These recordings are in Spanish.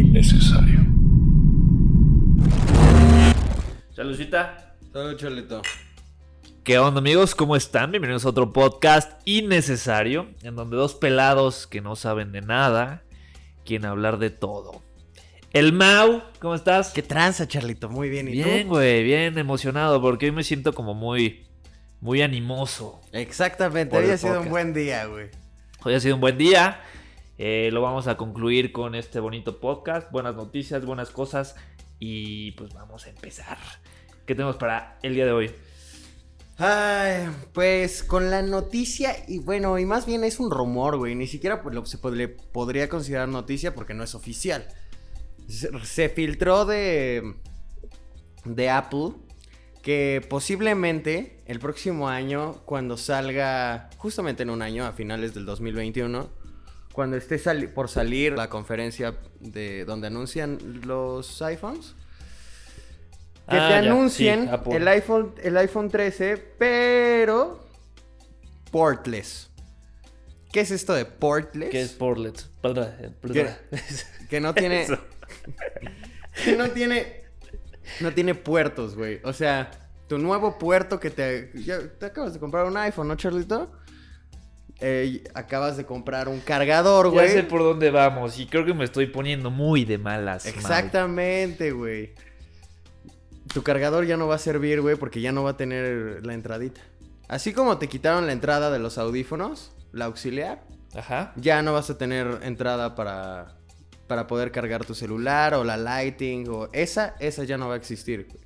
innecesario. Saludcita. Salud, Cholito. ¿Qué onda amigos? ¿Cómo están? Bienvenidos a otro podcast innecesario, en donde dos pelados que no saben de nada quieren hablar de todo. El Mau, ¿cómo estás? ¿Qué tranza, Charlito? Muy bien, ¿y bien, tú? güey, bien emocionado porque hoy me siento como muy, muy animoso. Exactamente, el había sido un buen día, güey. Hoy ha sido un buen día. Eh, lo vamos a concluir con este bonito podcast. Buenas noticias, buenas cosas. Y pues vamos a empezar. ¿Qué tenemos para el día de hoy? Ay, pues con la noticia, y bueno, y más bien es un rumor, güey. Ni siquiera pues, lo, se le podría considerar noticia porque no es oficial. Se, se filtró de, de Apple que posiblemente el próximo año, cuando salga, justamente en un año, a finales del 2021, cuando esté sali- por salir la conferencia de donde anuncian los iPhones, que Ah, te ya, anuncien sí, el iPhone, el iPhone 13, pero portless. ¿Qué es esto de portless? ¿Qué es Portlet? Que, que no tiene. Eso. que no tiene. No tiene puertos, güey. O sea, tu nuevo puerto que te. Ya te acabas de comprar un iPhone, ¿no, Charlito? Eh, acabas de comprar un cargador, Ya güey. sé por dónde vamos y creo que me estoy poniendo muy de malas. Exactamente, güey. Tu cargador ya no va a servir, güey, porque ya no va a tener la entradita. Así como te quitaron la entrada de los audífonos, la auxiliar, Ajá. ya no vas a tener entrada para, para poder cargar tu celular o la lighting o esa, esa ya no va a existir. güey.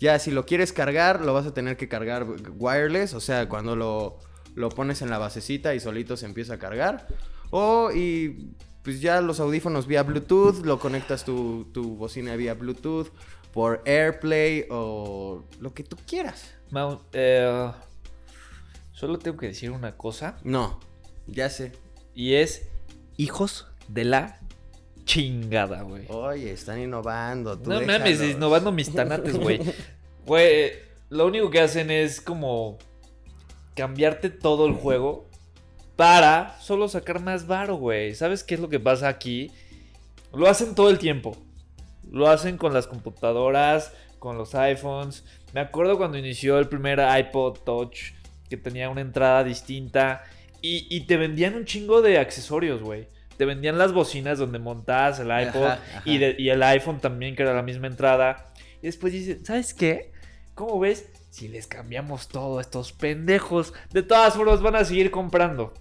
Ya si lo quieres cargar, lo vas a tener que cargar wireless, o sea, cuando lo, lo pones en la basecita y solito se empieza a cargar. O y pues ya los audífonos vía Bluetooth, lo conectas tu, tu bocina vía Bluetooth por AirPlay o lo que tú quieras. Mau, eh, solo tengo que decir una cosa No, ya sé. y es hijos de la chingada, güey. Oye, están innovando. tú No mames, innovando mis tanates, güey. Güey, lo único que hacen es como cambiarte todo el juego para solo sacar más varo, güey. ¿Sabes qué es lo que pasa aquí? Lo hacen todo el tiempo. Lo hacen con las computadoras, con los iPhones. Me acuerdo cuando inició el primer iPod Touch que tenía una entrada distinta y, y te vendían un chingo de accesorios, güey. Te vendían las bocinas donde montabas el iPod Ajá, ajá. Y, de- y el iPhone también, que era la misma entrada. Y después dice, ¿sabes qué? ¿Cómo ves? Si les cambiamos todo a estos pendejos, de todas formas van a seguir comprando.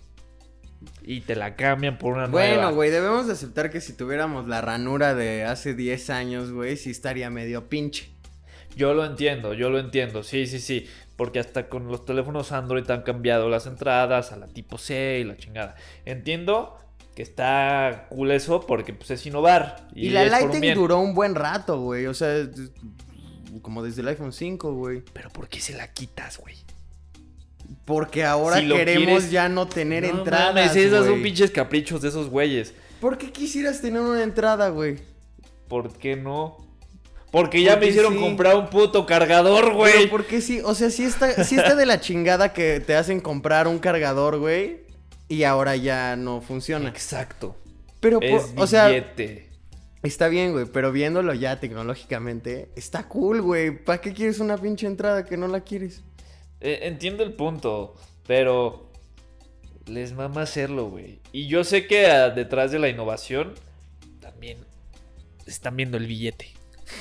Y te la cambian por una nueva. Bueno, güey, debemos de aceptar que si tuviéramos la ranura de hace 10 años, güey, sí estaría medio pinche. Yo lo entiendo, yo lo entiendo, sí, sí, sí. Porque hasta con los teléfonos Android han cambiado las entradas a la tipo C y la chingada. Entiendo que está cool eso porque pues, es innovar. Y, la por un Lighting duró un buen rato, güey. O sea, como desde el iPhone 5, güey. Pero ¿por qué se la quitas, güey? Porque ahora Si queremos quieres- ya no tener No entradas, mames, esos son pinches caprichos de esos güeyes. ¿Por qué quisieras tener una entrada, güey? ¿Por qué no? Porque ya me Porque hicieron sí. comprar un puto cargador, Pero güey. ¿por qué sí? O sea, sí está, sí está de la chingada que te hacen comprar un cargador, güey. Y ahora ya no funciona. Exacto. Pero, por- Es o sea. Está bien, güey, pero viéndolo ya tecnológicamente, está cool, güey. ¿Para qué quieres una pinche entrada que no la quieres? Eh, entiendo el punto, pero les mama hacerlo, güey. Y yo sé que ah, detrás de la innovación también están viendo el billete.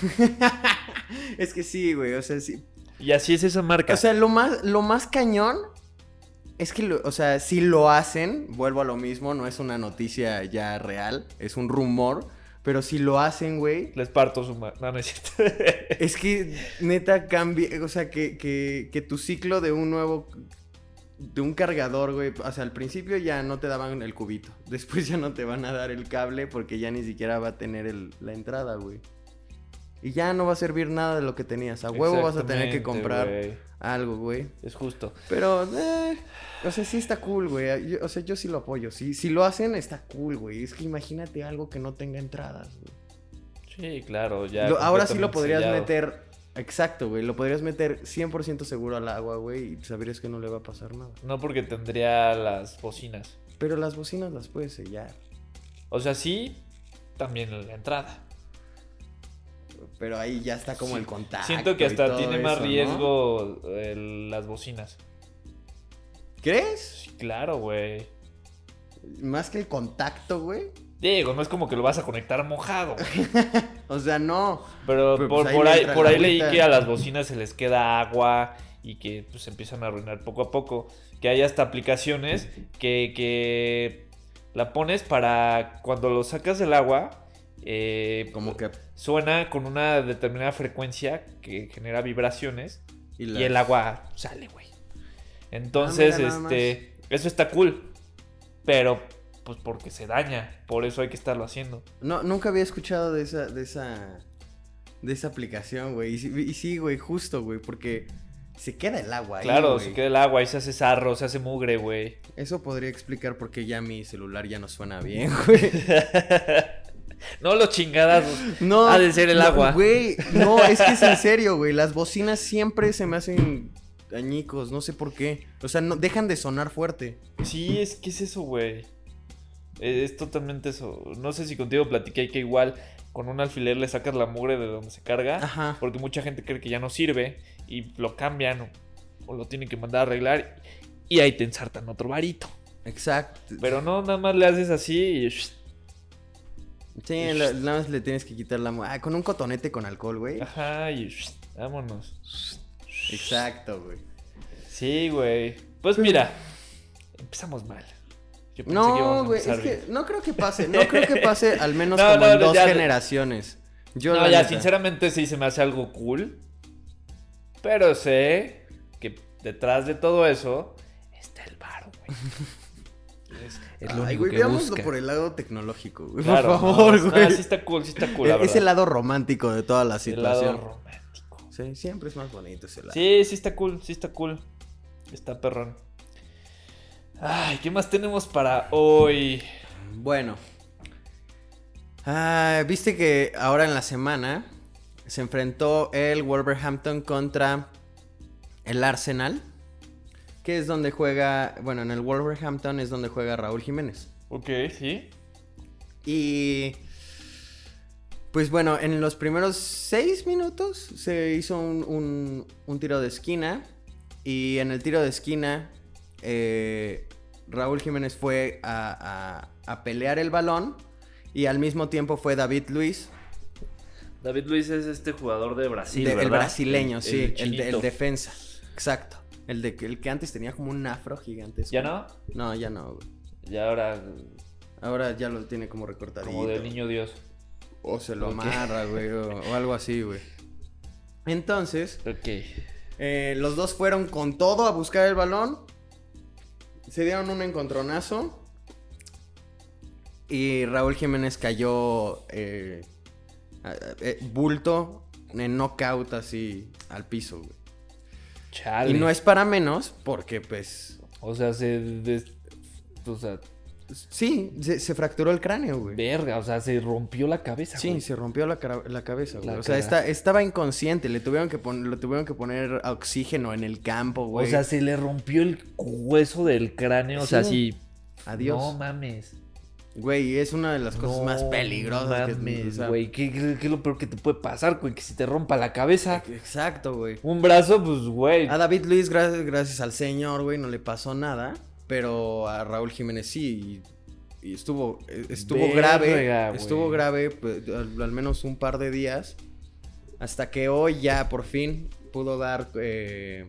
es que sí, güey, o sea, sí. Y así es esa marca. O sea, lo más, lo más cañón es que, lo- o sea, si lo hacen, vuelvo a lo mismo, no es una noticia ya real, es un rumor, pero si lo hacen, güey, les parto su ma- No, no es cierto. es que neta cambia, o sea, que, que, que tu ciclo de un nuevo, de un cargador, güey, o sea, al principio ya no te daban el cubito, después ya no te van a dar el cable porque ya ni siquiera va a tener el- la entrada, güey. Y ya no va a servir nada de lo que tenías. A huevo vas a tener que comprar algo, güey. Es justo. Pero, eh, o sea, sí está cool, güey. O sea, yo sí lo apoyo. Si, si lo hacen, está cool, güey. Es que imagínate algo que no tenga entradas, güey. Sí, claro, ya. Lo- ahora sí lo podrías sellado. meter. Exacto, güey. Lo podrías meter 100% seguro al agua, güey. Y sabrías que no le va a pasar nada. No porque tendría las bocinas. Pero las bocinas las puedes sellar. O sea, sí, también la entrada. Pero ahí ya está como Sí. el contacto. Siento que hasta tiene más eso, ¿no? riesgo el- las bocinas. ¿Crees? Sí, claro, güey. Más que el contacto, güey. Digo, no es como que lo vas a conectar mojado, güey. O sea, no. Pero, Pero, por, pues, ahí por ahí, por ahí leí que a las bocinas se les queda agua y que pues, se empiezan a arruinar poco a poco. Que hay hasta aplicaciones que, que la pones para cuando lo sacas del agua. Eh, Como que. suena con una determinada frecuencia que genera vibraciones y las- el agua sale, güey. Entonces, Ah, mira, este, eso está cool, pero pues porque se daña, por eso hay que estarlo haciendo. No, nunca había escuchado de esa, de esa, de esa aplicación, güey. Y, sí- y sí, güey, justo, güey, porque se queda el agua ahí, claro, se queda el agua y se hace sarro, se hace mugre, güey. Eso podría explicar por qué ya mi celular ya no suena bien, güey. no los chingadas. No. Ha de ser el no, agua. Güey, no, es que es en serio, güey. Las bocinas siempre se me hacen añicos, no sé por qué. O sea, no dejan de sonar fuerte. Sí, es que es eso, güey. Eh, Es totalmente eso. No sé si contigo platiqué que igual con un alfiler le sacas la mugre de donde se carga. Ajá. Porque mucha gente cree que ya no sirve y lo cambian o, o lo tienen que mandar a arreglar. Y ahí te ensartan otro varito. Exacto. Pero no, nada más le haces así y... Sí, la- nada más le tienes que quitar la Ah, con un cotonete con alcohol, güey. Ajá, y vámonos. Exacto, güey. Sí, güey. Pues mira, empezamos mal. Yo pensé No, güey, es que no creo que pase. No creo que pase al menos No, como no, en no, dos ya- generaciones. Yo, no, ya, neta. sinceramente sí se me hace algo cool. Pero sé que detrás de todo eso está el varo, güey. Es, es lo Ay, único güey, que veámoslo busca. por el lado tecnológico, güey. Claro, por favor, no, güey. no, sí está cool, sí está cool, la es verdad. el lado romántico de toda la El lado situación. romántico. Sí, siempre es más bonito ese lado. Sí, sí está cool, sí está cool. Está perrón. Ay, ¿qué más tenemos para hoy? Bueno. Ah, Viste que ahora en la semana se enfrentó el Wolverhampton contra el Arsenal. Que es donde juega. Bueno, en el Wolverhampton es donde juega Raúl Jiménez. Ok, sí. Y. Pues bueno, en los primeros seis minutos se hizo un, un- un tiro de esquina. Y en el tiro de esquina, eh, Raúl Jiménez fue a, a- a pelear el balón. Y al mismo tiempo fue David Luis, David Luis es este jugador de Brasil, de- el brasileño, El- sí, el, defensa. Exacto. El, de, el que antes tenía como un afro gigantesco. ¿Ya no? No, ya no, güey. Ya ahora Ahora ya lo tiene como recortadito. como del niño Dios. O se lo amarra, güey, o, o algo así, güey. Entonces, Ok. eh, los dos fueron con todo a buscar el balón. Se dieron un encontronazo. Y Raúl Jiménez cayó eh, eh, bulto en knockout así al piso, güey. Chale. Y no es para menos porque, pues, O sea, se... des- O sea, sí, se, se fracturó el cráneo, güey. verga, o sea, se rompió la cabeza, Sí, güey. se rompió la, la cabeza, güey. La o sea, está- estaba inconsciente. Le tuvieron que poner, lo tuvieron que poner oxígeno en el campo, O güey. sea, se le rompió el hueso del cráneo, o sea, Sí. Adiós. No mames. Güey, es una de las cosas No más peligrosas que mames, o sea, güey. ¿Qué, qué, qué es lo peor que te puede pasar, güey? Que si te rompa la cabeza. Exacto, güey. Un brazo, pues, güey. A David Luis, gracias, gracias al señor, güey, no le pasó nada. Pero a Raúl Jiménez sí. Y, y estuvo, eh, estuvo Verga, grave. güey. Estuvo grave pues, al, al menos un par de días. Hasta que hoy ya por fin pudo dar. eh,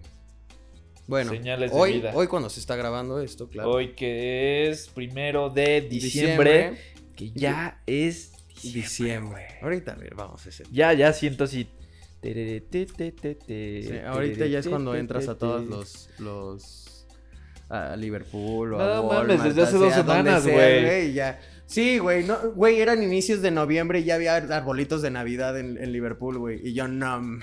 bueno, Señales de hoy, vida. hoy cuando se está grabando esto, claro. Hoy que es primero de diciembre, Diciembre. que ya es diciembre. Diciembre. Ahorita, a ver, vamos a hacer. Ya, ya siento así. Sí, ahorita ya es cuando entras a todos los. los a Liverpool o a mames, desde hace dos semanas, güey. Sí, güey, no, güey, eran inicios de noviembre y ya había arbolitos de Navidad en, en Liverpool, güey. Y yo no.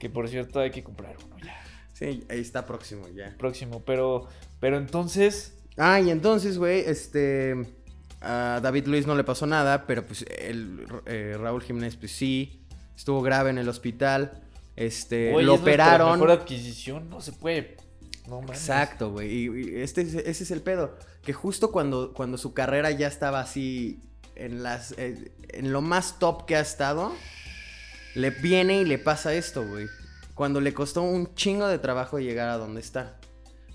Que por cierto hay que comprar uno ya. Sí, ahí está próximo ya. Próximo, pero, pero entonces, Ah, y entonces, güey, este. A David Luis no le pasó nada, pero pues el eh, Raúl Jiménez, pues sí. Estuvo grave en el hospital. Este. güey, lo es operaron. mejor adquisición, no se puede. No. Exacto, güey. Y, y este es- ese es el pedo. Que justo cuando, cuando su carrera ya estaba así en, las, eh, en lo más top que ha estado, le viene y le pasa esto, güey. Cuando le costó un chingo de trabajo llegar a donde está.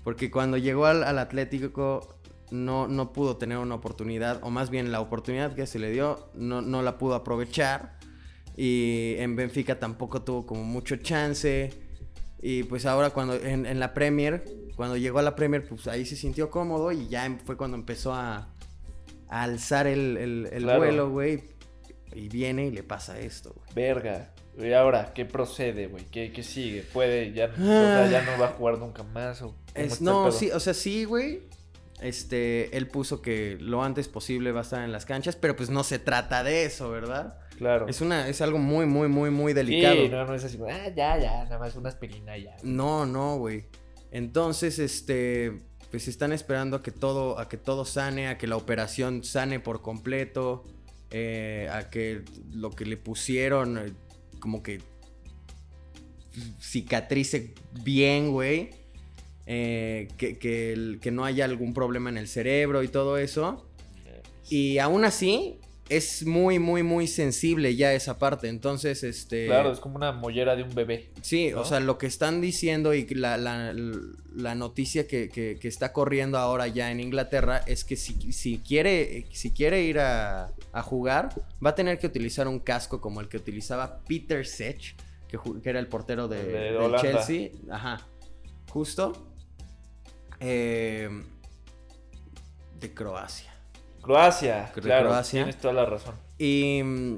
Porque cuando llegó al, al Atlético no, no pudo tener una oportunidad, o más bien la oportunidad que se le dio no, no la pudo aprovechar. Y en Benfica tampoco tuvo como mucho chance. Y pues ahora cuando en, en la Premier, cuando llegó a la Premier, pues ahí se sintió cómodo y ya em- fue cuando empezó a, a alzar el, el, el Claro. vuelo, güey. Y viene y le pasa esto, güey. Verga. Y ahora, ¿qué procede, güey? ¿Qué, qué sigue? ¿Puede? Ya, o sea, ya no va a jugar nunca más? ¿O Es- no, sí, o sea, sí, güey. Este, él puso que lo antes posible va a estar en las canchas, pero pues no se trata de eso, ¿verdad? Claro. Es una, es algo muy, muy, muy, muy delicado. Sí, no, no es así. Ah, ya, ya, nada más una aspirina y ya. No, no, güey. Entonces, este, pues están esperando a que todo, a que todo sane, a que la operación sane por completo, eh, a que lo que le pusieron, como que cicatrice bien, güey. Eh, que, que que no haya algún problema en el cerebro y todo eso. Y aún así, es muy, muy, muy sensible ya esa parte. Entonces, este. Claro, es como una mollera de un bebé. Sí, ¿no? o sea, lo que están diciendo y la, la- la noticia que, que- que está corriendo ahora ya en Inglaterra es que si, si quiere, si quiere ir a, a jugar, va a tener que utilizar un casco como el que utilizaba Peter Sech, que, que era el portero de, del. Chelsea. Ajá, justo. Eh, de Croacia. Croacia, claro. Croacia. Tienes toda la razón. Y, mm,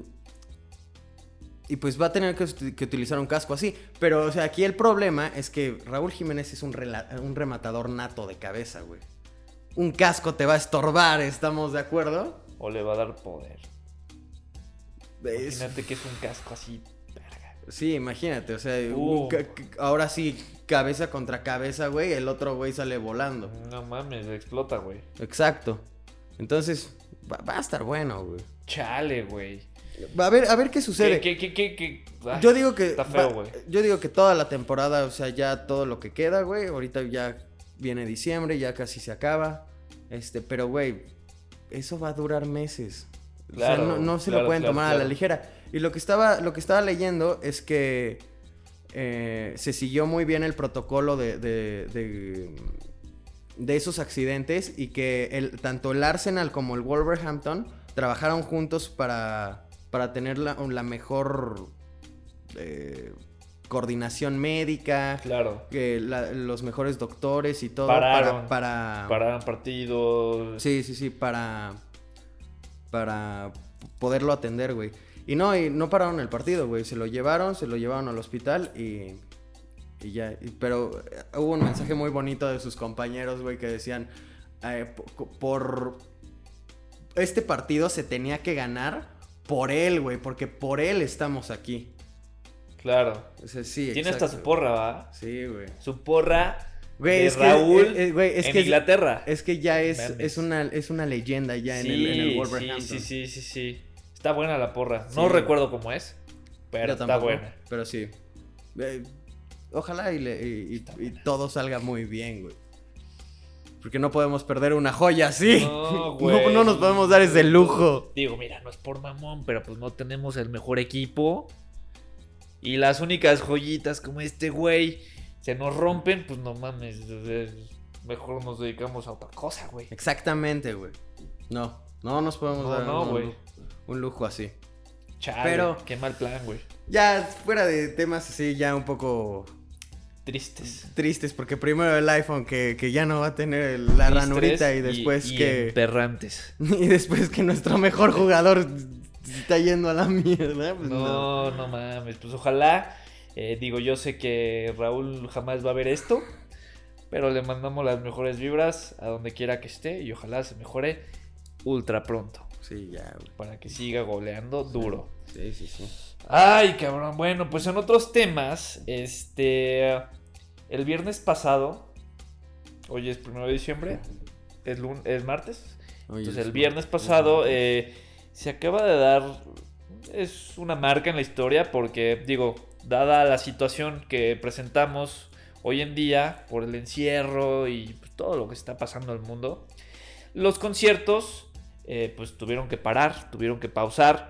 y pues va a tener que, utilizar un casco así. Pero, o sea, aquí el problema es que Raúl Jiménez es un, rematador nato de cabeza, güey. Un casco te va a estorbar, ¿estamos de acuerdo? O le va a dar poder. Es- Imagínate que es un casco así. Verga. sí, imagínate, o sea, Uh. ahora sí, cabeza contra cabeza, güey, el otro güey sale volando. No mames, explota, güey. Exacto. Entonces, va, va a estar bueno, güey. Chale, güey. A ver, a ver qué sucede. ¿Qué, qué, qué, qué, qué? Yo digo que. Está feo, güey. Yo digo que toda la temporada, o sea, ya todo lo que queda, güey. Ahorita ya viene diciembre, ya casi se acaba. Este, pero, güey, eso va a durar meses. Claro, o sea, no, no se claro, lo pueden claro, tomar a la ligera. Y lo que estaba, lo que estaba leyendo es que eh, se siguió muy bien el protocolo de, de, de, de esos accidentes y que el, tanto el Arsenal como el Wolverhampton trabajaron juntos para, para tener la, la mejor eh, coordinación médica, Claro. que la- los mejores doctores y todo Pararon. para, para Pararon partidos. Sí, sí, sí, para. Para poderlo atender, güey. Y no, y no pararon el partido, güey. Se lo llevaron, se lo llevaron al hospital y. Y ya. pero eh, hubo un mensaje muy bonito de sus compañeros, güey, que decían. eh, po- por. Este partido se tenía que ganar por él, güey. Porque por él estamos aquí. Claro. O sea, sí, Tiene hasta su porra, ¿va? Sí, güey. Su porra Güey, de es que- Raúl eh, eh, güey, es en que Inglaterra. Es que ya es, es, una, es una leyenda ya en, el, en el sí, Wolverhampton. sí, sí, sí, sí. Está buena la porra. No Sí. recuerdo cómo es, pero está buena. Pero sí. Eh, ojalá y, le- y- todo salga muy bien, güey. Porque no podemos perder una joya así. No, No, güey. no nos podemos dar ese lujo. Digo, mira, no es por mamón, pero pues no tenemos el mejor equipo. Y las únicas joyitas como este güey se nos rompen, pues no mames. Mejor nos dedicamos a otra cosa, güey. Exactamente, güey. No, no nos podemos No, dar no, un, güey. un lujo así. Chale, Pero- qué mal plan, güey. Ya fuera de temas así, ya un poco Tristes. tristes, porque primero el iPhone que, que ya no va a tener la ranurita y después y que... emperrantes. Y después que nuestro mejor jugador se está yendo a la mierda. Pues no. No, no mames. Pues ojalá. eh, digo, yo sé que Raúl jamás va a ver esto. Pero le mandamos las mejores vibras a donde quiera que esté. Y ojalá se mejore ultra pronto. Sí, ya, güey. Para que siga goleando duro. Sí, sí, sí. Ay, cabrón. Bueno, pues en otros temas. Este. El viernes pasado. Hoy es primero de diciembre. Es, lun- es martes. Entonces el es- viernes es- pasado eh, se acaba de dar, es una marca en la historia porque digo, dada la situación que presentamos hoy en día por el encierro y pues, todo lo que está pasando en el mundo, los conciertos eh, pues tuvieron que parar, tuvieron que pausar.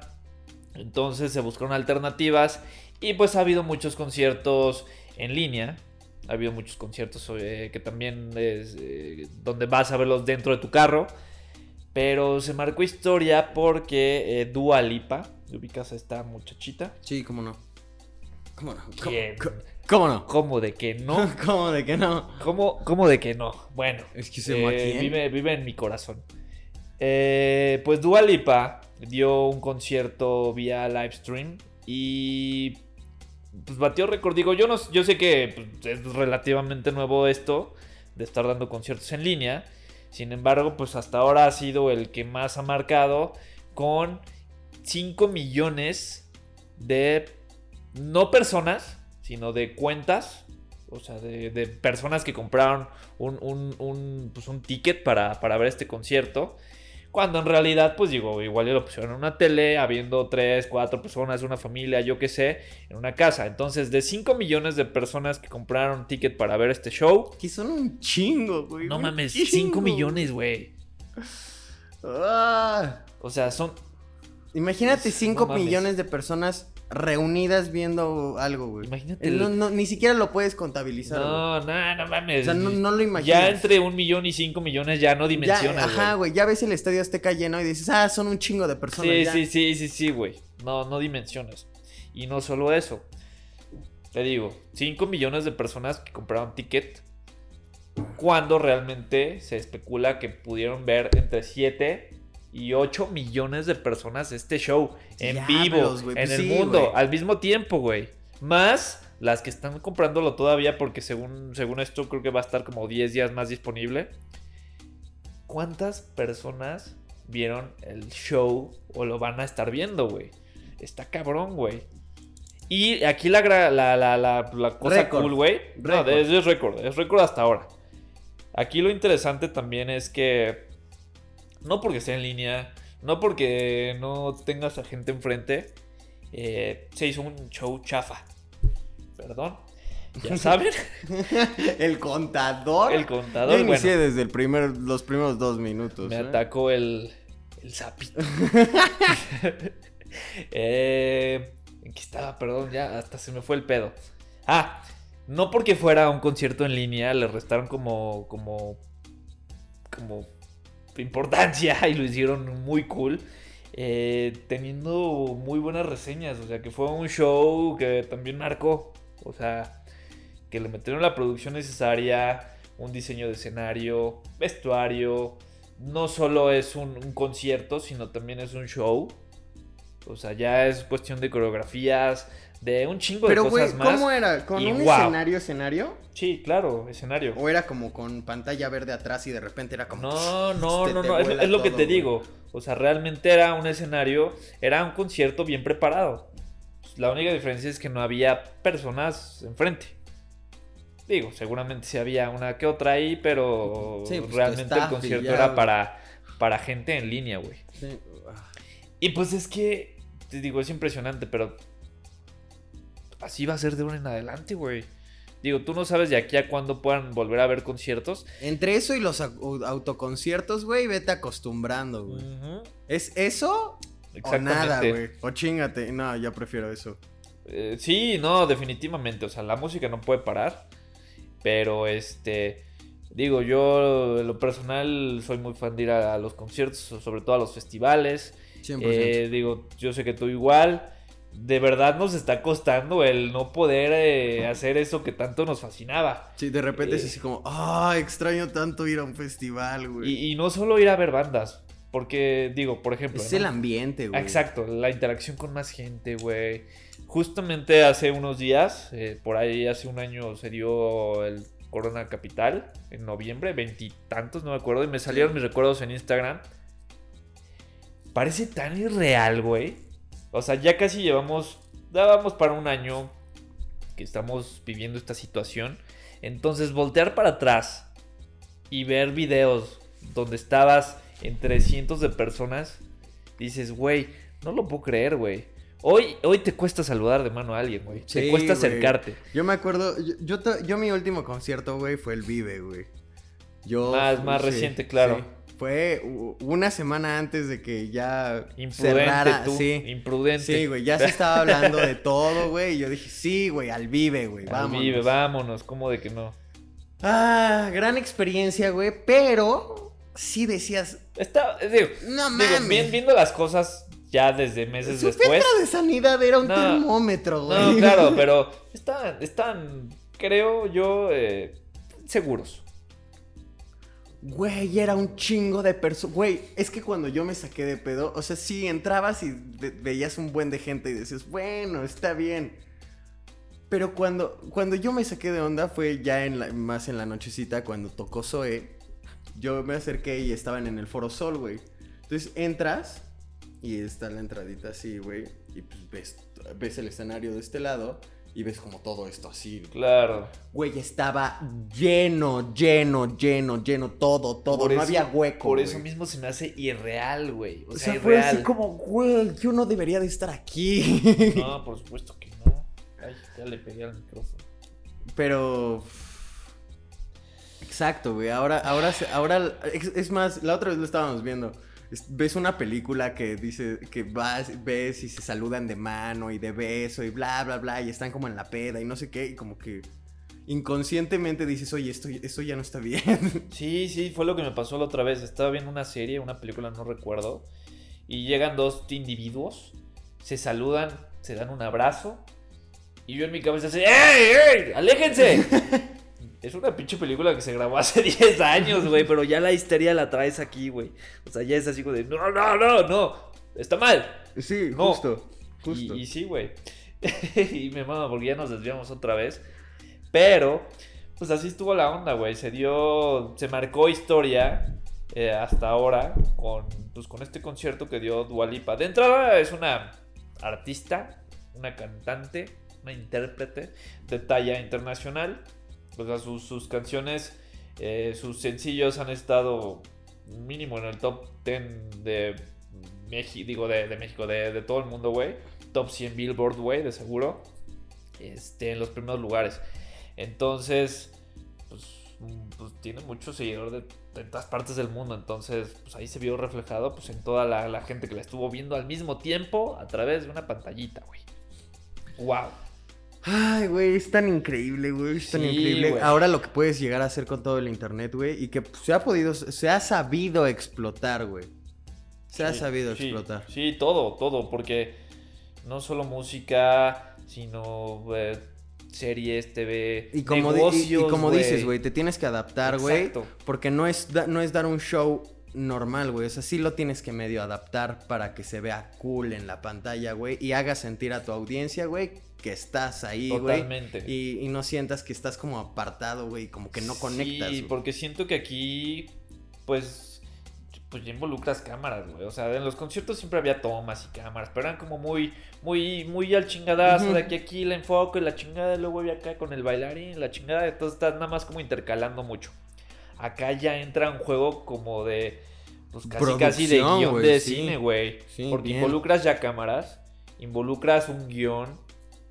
Entonces se buscaron alternativas y pues ha habido muchos conciertos en línea. Ha habido muchos conciertos eh, que también es eh, donde vas a verlos dentro de tu carro. Pero se marcó historia porque eh, Dua Lipa, ubicas a esta muchachita? Sí, cómo no. ¿Cómo no? ¿Cómo, ¿Quién? cómo- cómo no? ¿Cómo de que no? ¿Cómo de que no? ¿Cómo, cómo de que no? Bueno, Excuse me, eh, ¿quién? vive, vive en mi corazón. Eh, pues Dua Lipa dio un concierto vía live stream y pues batió récord. Digo, yo, no, yo sé que pues, es relativamente nuevo esto de estar dando conciertos en línea. Sin embargo, pues hasta ahora ha sido el que más ha marcado con 5 millones de no personas, sino de cuentas. O sea, de, de personas que compraron un, un- un, pues, un ticket para, para ver este concierto. Cuando en realidad, pues digo, igual ya lo pusieron en una tele, habiendo 3, 4 personas, una familia, yo qué sé, en una casa. Entonces, de 5 millones de personas que compraron ticket para ver este show, Que son un chingo, güey. no mames, chingo. 5 millones, güey. Ah. O sea, son. Imagínate No 5 mames. millones de personas reunidas viendo algo, güey. Imagínate. Eh, No, no, ni siquiera lo puedes contabilizar. güey. No, no, no mames. O sea, no, no lo imaginas. ya entre un millón y 5 millones ya no Ya, dimensionas, ajá, güey. Ya ves el estadio Azteca lleno y dices, ah, son un chingo de personas. Sí, ya. sí, sí, sí, sí, güey. No, no dimensiones. Y no solo eso. Te digo, 5 millones de personas que compraron ticket. Cuando realmente se especula que pudieron ver entre 7 y 8 millones de personas este show en vivo, güey, en pues el sí, mundo, al mismo tiempo, güey. Más las que están comprándolo todavía porque según, según esto creo que va a estar como 10 días más disponible. ¿Cuántas personas vieron el show o lo van a estar viendo, güey? Está cabrón, güey. Y aquí la, la, la, cosa Récord. cool, güey. No, es récord, es récord hasta ahora. Aquí lo interesante también es que no porque esté en línea, no porque no tengas a gente enfrente, eh, se hizo un show chafa. Perdón. Ya saben, el contador. el Yo contador, inicié bueno, desde el primer, los primeros dos minutos. me ¿eh? atacó el, el sapito. eh, ¿En qué estaba? Perdón, ya hasta se me fue el pedo. Ah, no porque fuera un concierto en línea, le restaron como, como, como importancia y lo hicieron muy cool. eh, teniendo muy buenas reseñas, o sea que fue un show que también marcó, o sea, que le metieron la producción necesaria, un diseño de escenario, vestuario, no solo es un, un concierto, sino también es un show. O sea, ya es cuestión de coreografías, de un chingo Pero, de cosas más. ¿cómo era? ¿Con y un escenario, escenario? Sí, claro, escenario. ¿O era como con pantalla verde atrás y de repente era como... No, no, te- no, no, es, lo que te digo. O sea, realmente era un escenario, era un concierto bien preparado. La única diferencia es que no había personas enfrente. Digo, seguramente sí había una que otra ahí, pero Sí, pues, realmente el concierto era para, para gente en línea, güey. Sí. Y pues es que, te digo, es impresionante, pero así va a ser de ahora en adelante, güey. Digo, tú no sabes de aquí a cuándo puedan volver a ver conciertos. Entre eso y los au- autoconciertos, güey, vete acostumbrando, güey. ¿Es eso o nada, güey? O chingate. No, yo prefiero eso. Eh, sí, no, definitivamente. O sea, la música no puede parar. Pero este. Digo, yo en lo personal soy muy fan de ir a, a los conciertos, sobre todo a los festivales. 100%. Eh, digo, yo sé que tú igual. De verdad nos está costando el no poder eh, hacer eso que tanto nos fascinaba. sí, de repente es eh, así como, ah, extraño tanto ir a un festival, güey. Y, y no solo ir a ver bandas. Porque, digo, por ejemplo. Es ¿no? el ambiente, güey. Exacto, la interacción con más gente, güey. Justamente hace unos días, eh, por ahí hace un año se dio el Corona Capital, en noviembre, veintitantos, no me acuerdo, y me salieron mis recuerdos en Instagram. Parece tan irreal, güey. O sea, ya casi llevamos, ya vamos para un año que estamos viviendo esta situación. Entonces, voltear para atrás y ver videos donde estabas entre cientos de personas, dices, güey, no lo puedo creer, güey. Hoy, hoy te cuesta saludar de mano a alguien, güey. te cuesta acercarte. Yo me acuerdo, yo, yo, yo mi último concierto, güey, fue el Vive, güey. Yo... Más- más sí, reciente, claro. sí. Fue una semana antes de que ya Imprudente cerrara. tú, Sí. imprudente. Sí, güey, ya se estaba hablando de todo, güey. Y yo dije, sí, güey, al vive, güey, Al vámonos. Vive, vámonos, ¿cómo de que no? Ah, gran experiencia, güey, pero sí decías, Está, digo, no mames. viendo las cosas ya desde meses Su después. filtro de sanidad era un No. termómetro, güey. No, claro, pero están, están, creo yo, eh, seguros. Güey, era un chingo de personas. Güey, es que cuando yo me saqué de pedo, o sea, sí, entrabas y ve- veías un buen de gente y decías, bueno, está bien. Pero cuando, cuando yo me saqué de onda fue ya en la- más en la nochecita cuando tocó Zoe. Yo me acerqué y estaban en el Foro Sol, güey. Entonces entras y está la entradita así, güey. Y pues ves, ves el escenario de este lado y ves como todo esto así. Claro. Güey, estaba lleno, lleno, lleno, lleno, todo, todo. Por no eso- había hueco. Por güey. eso mismo se me hace irreal, güey. O, O sea, sea, fue así como, güey, yo no debería de estar aquí. No, por supuesto que no. Ay, ya le pegué al micrófono. Pero. Exacto, güey. Ahora, ahora, ahora. Es más, la otra vez lo estábamos viendo. Es- ves una película que dice que vas, ves y se saludan de mano y de beso y bla, bla, bla. Y están como en la peda y no sé qué. Y como que inconscientemente dices, oye, esto, esto ya no está bien. Sí, sí, fue lo que me pasó la otra vez. Estaba viendo una serie, una película, no recuerdo. Y llegan dos individuos, se saludan, se dan un abrazo. Y yo en mi cabeza así, ¡Ey, ey! ¡Aléjense! es una pinche película que se grabó hace 10 años, güey. Pero ya la histeria la traes aquí, güey. O sea, ya es así como de, no, no, no, no. Está mal. Sí, No. justo. Justo. Y, y sí, güey. y me mama porque ya nos desviamos otra vez. Pero, pues así estuvo la onda, güey. Se dio, se marcó historia eh, hasta ahora con, pues, con este concierto que dio Dualipa. De entrada es una artista, una cantante, una intérprete de talla internacional. O sea, sus, sus canciones, eh, sus sencillos han estado mínimo en el top 10 de México, digo, de, de México, de, de todo el mundo, güey. Top 100 Billboard, güey, de seguro. Este, en los primeros lugares. Entonces, pues, pues tiene mucho seguidor de, de todas partes del mundo. Entonces, pues ahí se vio reflejado pues en toda la, la gente que la estuvo viendo al mismo tiempo a través de una pantallita, güey. Wow. Ay, güey, es tan increíble, güey, es tan Sí, increíble. güey. Ahora lo que puedes llegar a hacer con todo el internet, güey, y que se ha podido, se ha sabido explotar, güey. Se ha sabido sí, explotar. Sí, todo, todo, porque no solo música, sino eh, series, TV, Y como, di- y- y, negocios, como dices, güey, te tienes que adaptar, güey. Porque no es, da- no es dar un show normal, güey. O sea, sí lo tienes que medio adaptar para que se vea cool en la pantalla, güey. Y haga sentir a tu audiencia, güey, que estás ahí, güey. Totalmente. Y, y no sientas que estás como apartado, güey, como que no conectas. Sí, porque siento que aquí, pues, pues ya involucras cámaras, güey. O sea, en los conciertos siempre había tomas y cámaras, pero eran como muy, muy, muy al chingadazo. De aquí a aquí la enfoco y la chingada, y luego voy acá con el bailarín, la chingada. Entonces estás nada más como intercalando mucho. Acá ya entra un juego como de, pues casi, casi de guion de sí. cine, güey. Sí, porque bien. involucras ya cámaras, involucras un guion.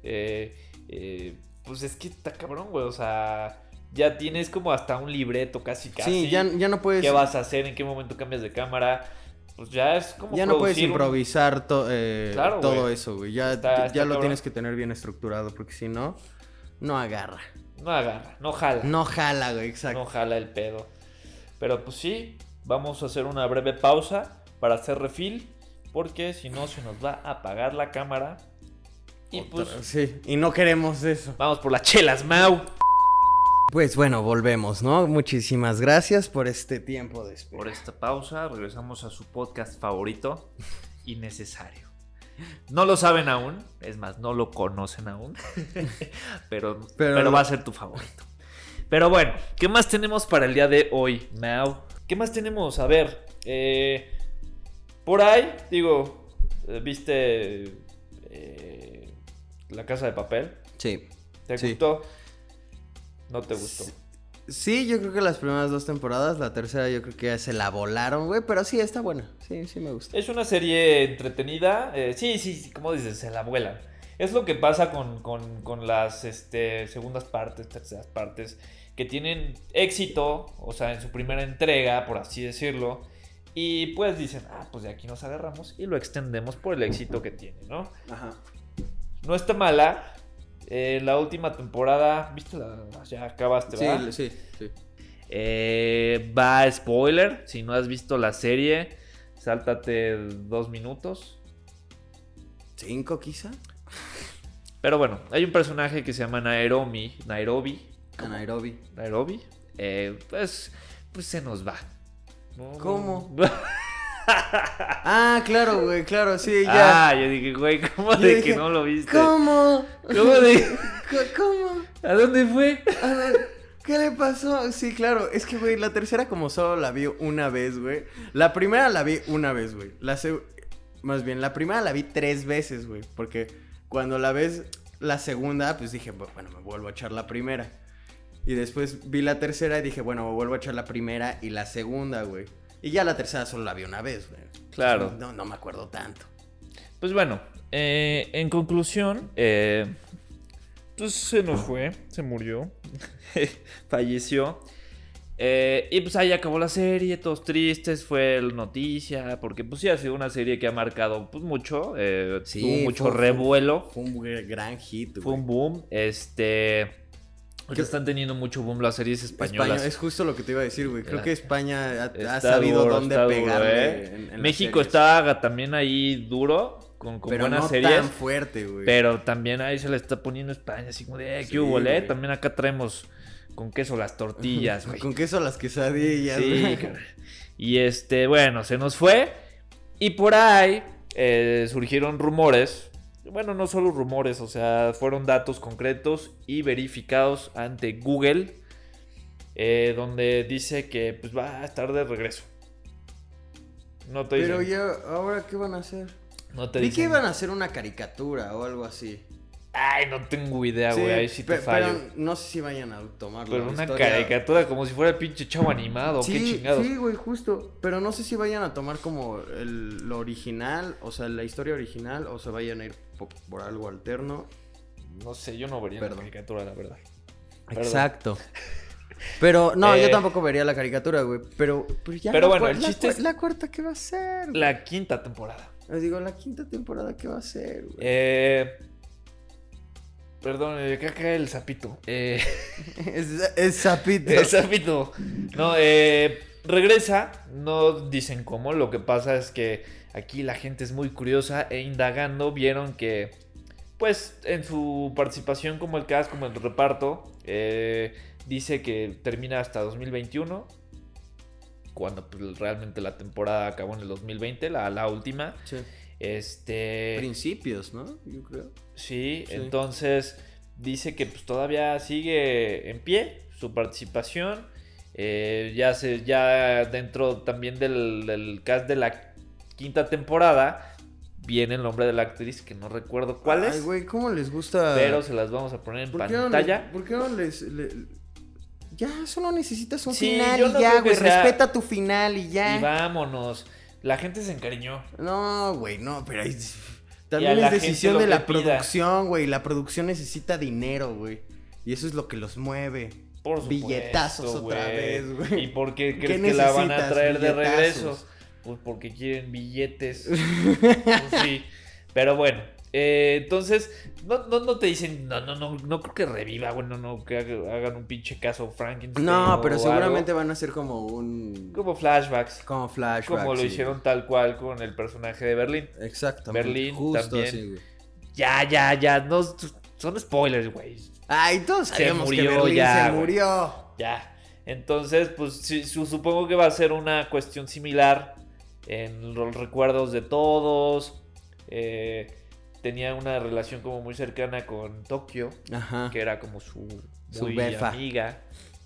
Eh, eh, pues es que está cabrón, güey. O sea, ya tienes como hasta un libreto casi casi. Sí, ya, ya no puedes. ¿Qué vas a hacer? ¿En qué momento cambias de cámara? Pues ya es como. Ya no puedes un- improvisar to- eh, Claro, todo güey. eso, güey. Ya, Está- ya lo tienes que tener bien estructurado, porque si no, no agarra. No agarra, no jala. No, No jala, güey, exacto. jala el pedo. Pero pues sí, vamos a hacer una breve pausa para hacer refill. Porque si no, se nos va a apagar la cámara. Y pues. Sí, y no queremos eso. Vamos por las chelas, Mau. Pues bueno, volvemos, ¿no? Muchísimas gracias por este tiempo de espera. Por esta pausa, regresamos a su podcast favorito, Innecesario. No lo saben aún, es más, no lo conocen aún, pero, Pero pero, lo- va a ser tu favorito. Pero bueno, ¿qué más tenemos para el día de hoy, Mau? ¿Qué más tenemos? A ver, eh, por ahí, digo, eh, ¿viste eh, La Casa de Papel? Sí. ¿Te Sí. gustó? ¿No te gustó? Sí, yo creo que las primeras dos temporadas, la tercera yo creo que ya se la volaron, güey, pero sí, está buena. Sí, sí me gusta. Es una serie entretenida. eh, sí, sí, sí, como dices, se la vuelan. Es lo que pasa con, con- con las este, segundas partes, terceras partes, que tienen éxito, o sea, en su primera entrega, por así decirlo, Y pues dicen, ah, pues de aquí nos agarramos y lo extendemos por el éxito que tiene, ¿no? Ajá. No está mala. Eh, la última temporada, ¿viste? La, ya acabaste, ¿verdad? Sí, sí, sí. Eh, va spoiler. Si no has visto la serie, sáltate dos minutos. ¿Cinco quizá? Pero bueno, hay un personaje que se llama Nairobi. Nairobi. Nairobi. Nairobi. eh, pues, pues se nos va. No, no. Ah, claro, güey, claro, sí, ya. Ah, yo dije, güey, ¿cómo Yo de dije, que no lo viste? ¿Cómo? ¿Cómo de- ¿Cómo? ¿A dónde fue? A ver, ¿qué le pasó? Sí, claro, es que, güey, la tercera como solo la vi una vez, güey. La primera la vi una vez, güey. La seg- Más bien, la primera la vi tres veces, güey. Porque cuando la ves la segunda, pues dije, "Bu- bueno, me vuelvo a echar la primera. Y después vi la tercera y dije, bueno, me vuelvo a echar la primera y la segunda, güey. Y ya la tercera solo la vi una vez, güey. Claro. No, no me acuerdo tanto. Pues bueno, eh, en conclusión, eh, pues se nos fue, se murió, falleció. Eh, y pues ahí acabó la serie, todos tristes, fue la noticia, porque pues sí ha sido una serie que ha marcado pues mucho, eh, Sí, tuvo mucho fue- fue- revuelo, Fue un gr- gran hit, fue güey. un boom, este... ahorita ¿Qué- están teniendo mucho boom las series españolas. España- es justo lo que te iba a decir, güey. Creo que España ha, sabido duro, dónde duro, pegarle. ¿eh? en- en las México está también ahí duro, con, con pero buenas no series. tan fuerte, güey. Pero también ahí se le está poniendo España, así como de, eh, Sí, ¿qué hubo, eh? También acá traemos con queso las tortillas, güey. Con queso las quesadillas. Sí. Y este, bueno, se nos fue. Y por ahí eh, surgieron rumores. Bueno, no solo rumores, o sea, fueron datos concretos y verificados ante Google. eh, donde dice que pues va a estar de regreso. No te Pero dicen. ya, ¿ahora qué van a hacer? no te Vi que iban a hacer una caricatura o algo así. Ay, no tengo idea, güey. ahí sí te pe- fallo. pero no sé si vayan a tomarlo. Pero una historia. caricatura como si fuera el pinche chavo animado, qué Sí, chingados. sí, güey, justo. Pero no sé si vayan a tomar como el, lo original, o sea, la historia original, o se vayan a ir po- por, algo alterno. No sé, yo no vería Perdón. la caricatura, la verdad. Perdón. Exacto. Pero no, Eh, yo tampoco vería la caricatura, güey. Pero, pero ya. Pero la bueno, el la chiste es- La cuarta, ¿qué va a ser? güey? La quinta temporada. Les digo, la quinta temporada, ¿qué va a ser, güey? Eh. Perdón, eh, acá cae el sapito. Eh, Es, es sapito. el sapito. No, eh. Regresa. No dicen cómo. Lo que pasa es que aquí la gente es muy curiosa e indagando vieron que. Pues en su participación como el cast, como el reparto, eh, dice que termina hasta 2021. Cuando pues, realmente la temporada acabó en el 2020, la, la última. Sí. Este. Principios, ¿no? Yo creo. Sí, Sí. entonces dice que pues todavía sigue en pie su participación. Eh, ya se, ya dentro también del, del cast de la quinta temporada viene el nombre de la actriz que no recuerdo cuál Ay, es, güey, ¿cómo les gusta? pero se las vamos a poner en ¿Por qué no pantalla. les- ¿Por qué no les, le- Ya, solo necesitas un Sí, final yo y no ya, güey. sea- Respeta tu final y ya. Y vámonos. La gente se encariñó. No, güey, no, pero ahí- también es decisión de la pida. producción, güey. La producción necesita dinero, güey. Y eso es lo que los mueve. Por supuesto, Billetazos otra vez, güey. ¿Y por qué ¿Qué crees que la van a traer de regreso? Pues porque quieren billetes. Pues sí. Pero bueno. Eh, entonces, no, no, no te dicen, no, no, no, no creo que reviva, bueno, no, que haga- hagan un pinche caso Frankenstein. No, pero algo. seguramente van a ser como un. Como flashbacks. Como flashback. Como lo sí. hicieron tal cual con el personaje de Berlín. Exactamente. Berlín justo también. así, güey. Ya, ya, ya. No, son spoilers, güey. Ay, todos Se que murió Berlín ya, se güey. murió. Ya. Entonces, pues sí, supongo que va a ser una cuestión similar en los recuerdos de todos. Eh, tenía una relación como muy cercana con Tokio, Ajá. que era como su, Su befa. amiga.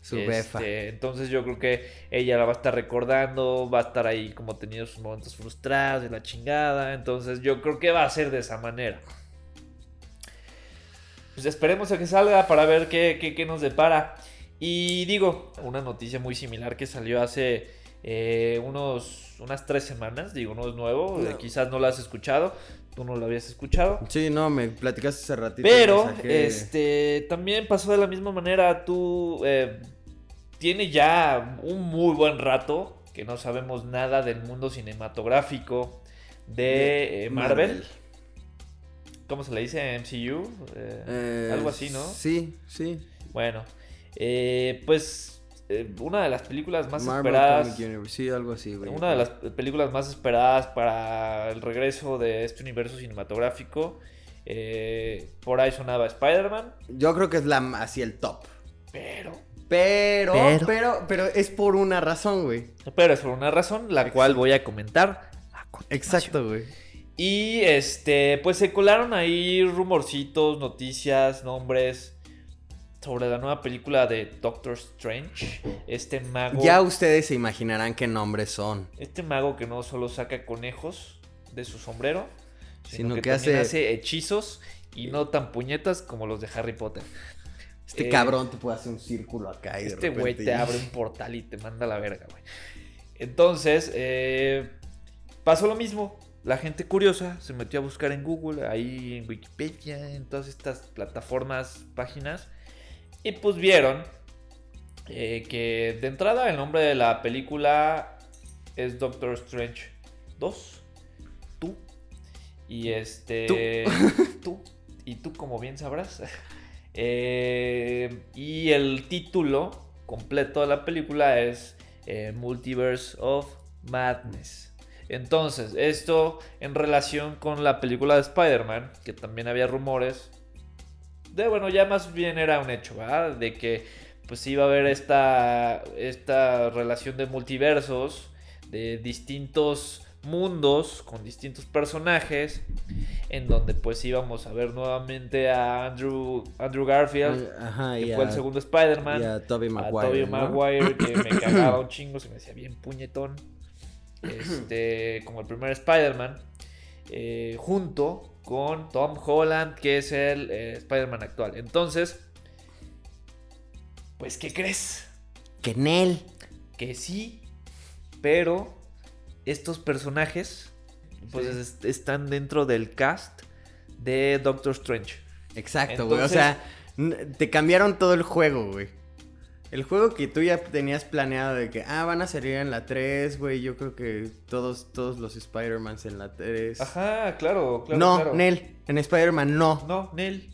Su Este, befa. Entonces yo creo que ella la va a estar recordando, va a estar ahí como teniendo sus momentos frustrados de la chingada. Entonces yo creo que va a ser de esa manera. Pues esperemos a que salga para ver qué, qué- qué nos depara. Y digo, una noticia muy similar que salió hace eh, unos, unas tres semanas. Digo, no es nuevo, No. eh, quizás no lo has escuchado, tú no lo habías escuchado. Sí, no, me platicaste hace ratito. Pero, este, también pasó de la misma manera. Tú, eh, tiene ya un muy buen rato que no sabemos nada del mundo cinematográfico de, eh, Marvel. ¿Cómo se le dice? MCU. Eh, Eh, algo así, ¿no? Sí, sí. Bueno, eh, pues eh, una de las películas más Marvel esperadas. Comic Universe, Sí, algo así, güey. Una de las películas más esperadas para el regreso de este universo cinematográfico. Eh, por ahí sonaba Spider-Man. Yo creo que es la así el top. Pero. Pero, Pero- pero, pero, es por una razón, güey. Pero es por una razón, la cual voy a comentar. a. Exacto, güey. Y este, pues se colaron ahí rumorcitos, noticias, nombres sobre la nueva película de Doctor Strange. Este mago. Ya ustedes se imaginarán qué nombres son. Este mago que no solo saca conejos de su sombrero, sino, Sino que, hace- hace... hechizos y no tan puñetas como los de Harry Potter. Este Eh, cabrón te puede hacer un círculo acá y Este güey te abre un portal y te manda a la verga, güey. Entonces, eh, pasó lo mismo. La gente curiosa se metió a buscar en Google, ahí en Wikipedia, en todas estas plataformas, páginas. Y pues vieron eh, que de entrada el nombre de la película es Doctor Strange 2. Tú. Y este... Tú. Y tú, como bien sabrás. Eh, y el título completo de la película es eh, Multiverse of Madness. Entonces, esto en relación con la película de Spider-Man, que también había rumores. De bueno, ya más bien era un hecho, ¿verdad? De que pues iba a haber esta, esta relación de multiversos, de distintos mundos con distintos personajes, en donde pues íbamos a ver nuevamente a Andrew, Andrew Garfield, Ajá, que y fue a- el segundo Spider-Man, y a Tobey a Maguire. Tobey ¿no? Maguire, que me cagaba un chingo, se me hacía bien puñetón, este, como el primer Spider-Man, eh, junto con Tom Holland, que es el eh, Spider-Man actual. Entonces, pues, ¿qué crees? Que Nel. Que sí, pero estos personajes pues Sí. es- están dentro del cast de Doctor Strange. Exacto, güey. O sea, te cambiaron todo el juego, güey. El juego que tú ya tenías planeado de que, ah, van a salir en la 3, güey. Yo creo que todos, todos los Spider-Mans en la 3. Ajá, claro, claro. no, claro. Nel. En Spider-Man no. No, Nel.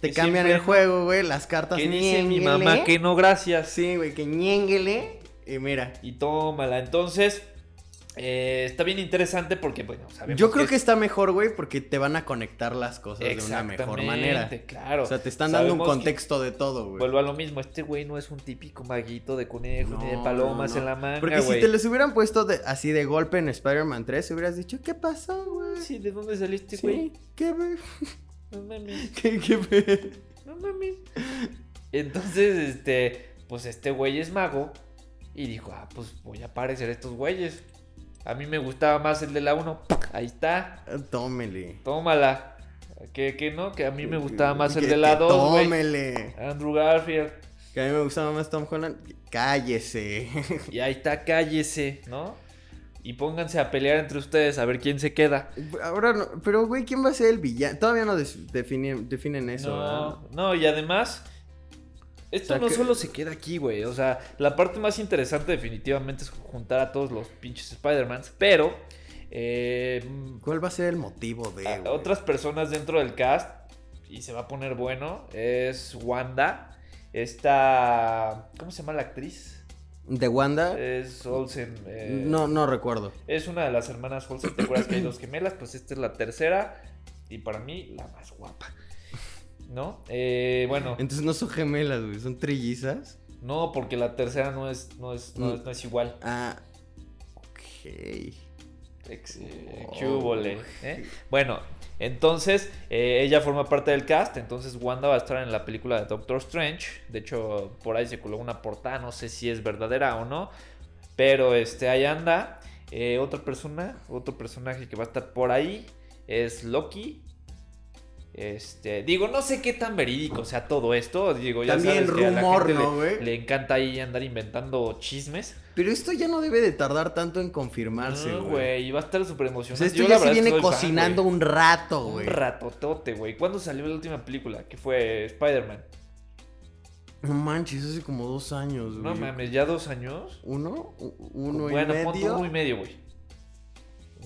Te cambian el juego, güey. Las cartas Que dice mi mamá que no, gracias. Sí, güey, que ñénguele. Y mira. Y tómala. Entonces, eh, está bien interesante porque, bueno, sabemos Yo creo que está mejor, güey, porque te van a conectar las cosas de una mejor manera. Claro. O sea, te están dando un que- contexto de todo, güey. Vuelvo a lo mismo, este güey no es un típico maguito de conejo ni de No, palomas no, no. en la manga, Porque si te los hubieran puesto de- así de golpe en Spider-Man 3, hubieras dicho, ¿qué pasó, güey? Sí, ¿de dónde saliste, Sí, güey? ¿Qué, güey? No mames, ¿Qué, qué, güey? no mames. Entonces, este, pues este güey es mago y dijo, ah, pues voy a aparecer estos güeyes. A mí me gustaba más el de la 1. Ahí está, Tómele. tómala. Que, que no, que a mí me gustaba más el Que- de la que 2, güey. Tómele. Andrew Garfield. Que a mí me gustaba más Tom Holland. Cállese. Y ahí está, cállese, ¿no? Y pónganse a pelear entre ustedes a ver quién se queda. Ahora no, pero güey, ¿quién va a ser el villano? Todavía no definen, definen eso, ¿verdad? No, no, y además, esto O sea, no que- solo se queda aquí, güey. O sea, la parte más interesante definitivamente es juntar a todos los pinches Spider-Mans, pero eh, ¿Cuál va a ser el motivo de, otras personas dentro del cast, y se va a poner bueno, es Wanda, esta... ¿Cómo se llama la actriz? ¿De Wanda? Es Olsen. eh, no, no recuerdo. Es una de las hermanas Olsen. ¿Te acuerdas que hay dos gemelas? Pues esta es la tercera. Y para mí, la más guapa. ¿No? Eh, bueno, Entonces no son gemelas, güey, son trillizas. no, porque la tercera no es, no es, no es, no es igual. Ah, ok. Ex- eh, Wow. ¿qué húbole, eh? Bueno, entonces eh, ella forma parte del cast. Entonces Wanda va a estar en la película de Doctor Strange. De hecho, por ahí se coló una portada. No sé si es verdadera o no. Pero este, ahí anda. Eh, otra persona, otro personaje que va a estar por ahí es Loki. Este, digo, no sé qué tan verídico sea todo esto. Digo, ya También sabes que a la rumor, gente ¿no, le- güey? Le, encanta ahí andar inventando chismes. Pero esto ya no debe de tardar tanto en confirmarse, No, güey. güey, y va a estar súper o emocionante. sea, esto Yo, ya se viene fan, cocinando güey. un rato, Un güey. ratotote, güey. ¿Cuándo salió la última película? Que fue Spider-Man. No manches, hace como dos años, güey. No mames, ¿ya dos años? ¿Uno? ¿Uno bueno, y medio? uno y medio, güey.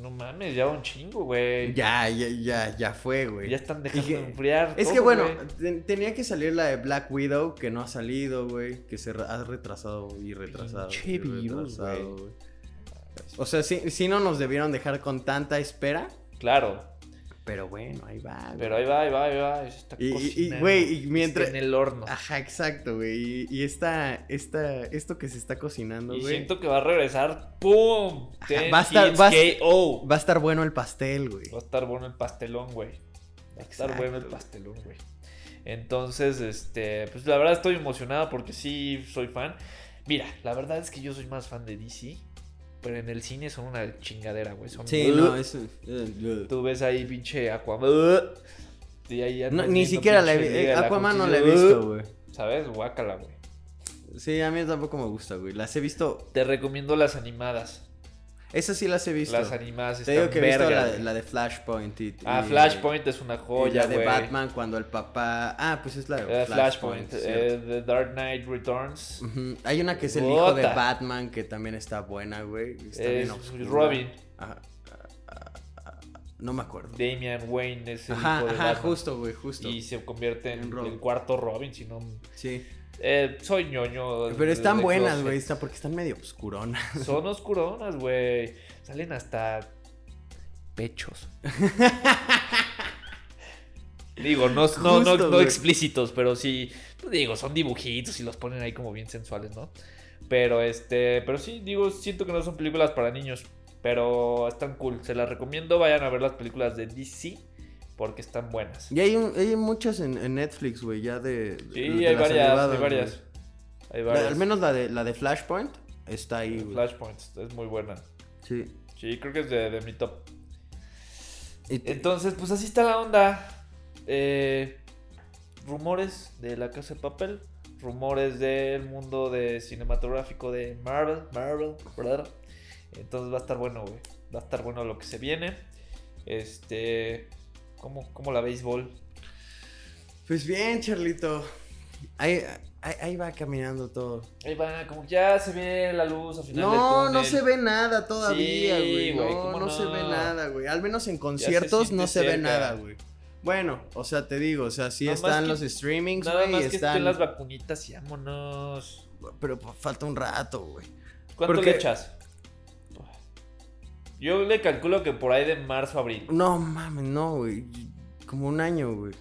No mames, ya un chingo, güey. Ya, ya, ya, ya fue, güey. Ya están dejando que- de enfriar. Es todo, que bueno, ten- tenía que salir la de Black Widow, que no ha salido, güey. Que se ha retrasado y retrasado. Pinche virus, güey. O sea, sí, sí no nos debieron dejar con tanta espera. Claro. Pero bueno, ahí va. güey. Pero ahí va, ahí va, ahí va. se está Y- güey, y mientras- está en el horno. Ajá, exacto, güey. Y, y esta, esta, esto que se está cocinando, y güey. siento que va a regresar. ¡Pum! Ajá, va a estar- va a- KO. Va a estar bueno el pastel, güey. Va a estar bueno el pastelón, güey. Va a estar Exacto, bueno el pastelón, güey. Entonces, este, pues la verdad estoy emocionado porque sí soy fan. Mira, la verdad es que yo soy más fan de DC, pero en el cine son una chingadera, güey. Son Sí, no, eso. Tú ves ahí pinche Aquaman. Y ahí No, ni siquiera la he visto. La Aquaman no la he visto, güey. ¿Sabes? Guácala, güey. Sí, a mí tampoco me gusta, güey. Las he visto. Te recomiendo las animadas. Esas sí las he visto. Las animadas Te están digo que he visto verga, la, de- güey. la de Flashpoint. Y, Ah, y- Flashpoint es una y joya, la de. Batman cuando el papá. Ah, pues es la de Eh, Flashpoint. Flashpoint, eh, The Dark Knight Returns. Hay una que es el hijo de. Batman que también está buena, güey. Está Es. Robin. Ajá. Ah, ah, ah, No me acuerdo. Damian Wayne es el Ajá, hijo de ajá, Batman. justo, güey, justo. Y se convierte en el cuarto Robin, si no... Sí. Eh, soy ñoño. Pero están buenas, güey. Está porque están medio oscuronas. Son oscuronas, güey. Salen hasta pechos. digo, no, no, no, explícitos, pero sí, pues, digo, son dibujitos y los ponen ahí como bien sensuales, ¿no? Pero este, pero sí, digo, siento que no son películas para niños, pero están cool. Se las recomiendo, vayan a ver las películas de DC porque están buenas. Y hay, un- hay muchas en, en Netflix, güey, ya de. Sí, de hay varias, hay varias. Hay La- varias. al menos la de, la de Flashpoint está ahí, güey. Flashpoint, es muy buena. Sí. Sí, creo que es de, de mi top. Entonces, pues así está la onda. Eh, rumores de la casa de papel. Rumores del mundo de cinematográfico de Marvel. Marvel, ¿verdad? Entonces va a estar bueno, güey. Va a estar bueno lo que se viene. Este. ¿Cómo, cómo la béisbol? Pues bien, Charlito. Ahí, ahí, ahí va caminando todo. Ahí va, como que ya se ve la luz al final del No, túnel. no se ve nada todavía, Sí, güey. güey, no, ¿cómo no, se no? ve nada, güey. Al menos en conciertos no siente se ve cerca. nada, güey. Bueno, o sea, te digo, o sea, sí Nada están que- los streamings, Nada güey, más que están... las vacunitas y vámonos. Pero pues, falta un rato, güey. ¿Cuánto Porque- le echas? Yo le calculo que por ahí de marzo a abril. No, mames, no, güey. Como un año, güey.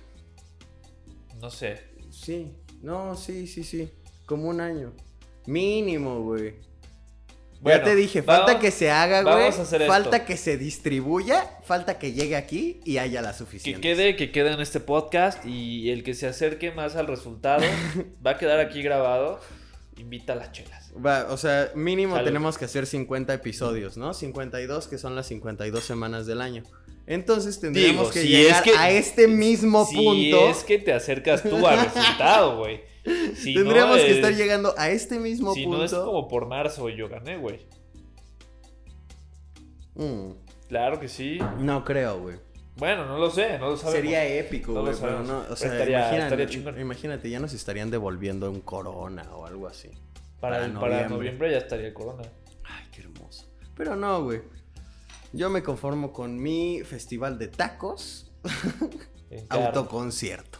No sé. Sí, no, sí, sí, sí. Como un año. Mínimo, güey. Bueno, ya te dije, falta que se haga, güey. vamos a hacer Falta esto. que se distribuya, falta que llegue aquí y haya la Que suficiente. quede, que quede en este podcast y el que se acerque más al resultado va a quedar aquí grabado. Invita a las chelas. Va, o sea, mínimo Salud. tenemos que hacer 50 episodios, ¿no? 52, que son las 52 semanas del año. Entonces tendríamos Digo, que si llegar es que- a este mismo si punto. es que te acercas tú al resultado, güey. Si no tendríamos que es- estar llegando a este mismo Si punto. no es como por marzo yo gané, güey. Mm, Claro que sí. no creo, güey. Bueno, no lo sé, no lo sabemos. Sería épico, No güey, pero no, o sea, estaría- imagínate, estaría imagínate, ya nos estarían devolviendo un corona o algo así. Para, para el- para noviembre. ya estaría el corona. Ay, qué hermoso. Pero no, güey. Yo me conformo con mi festival de tacos, autoconcierto.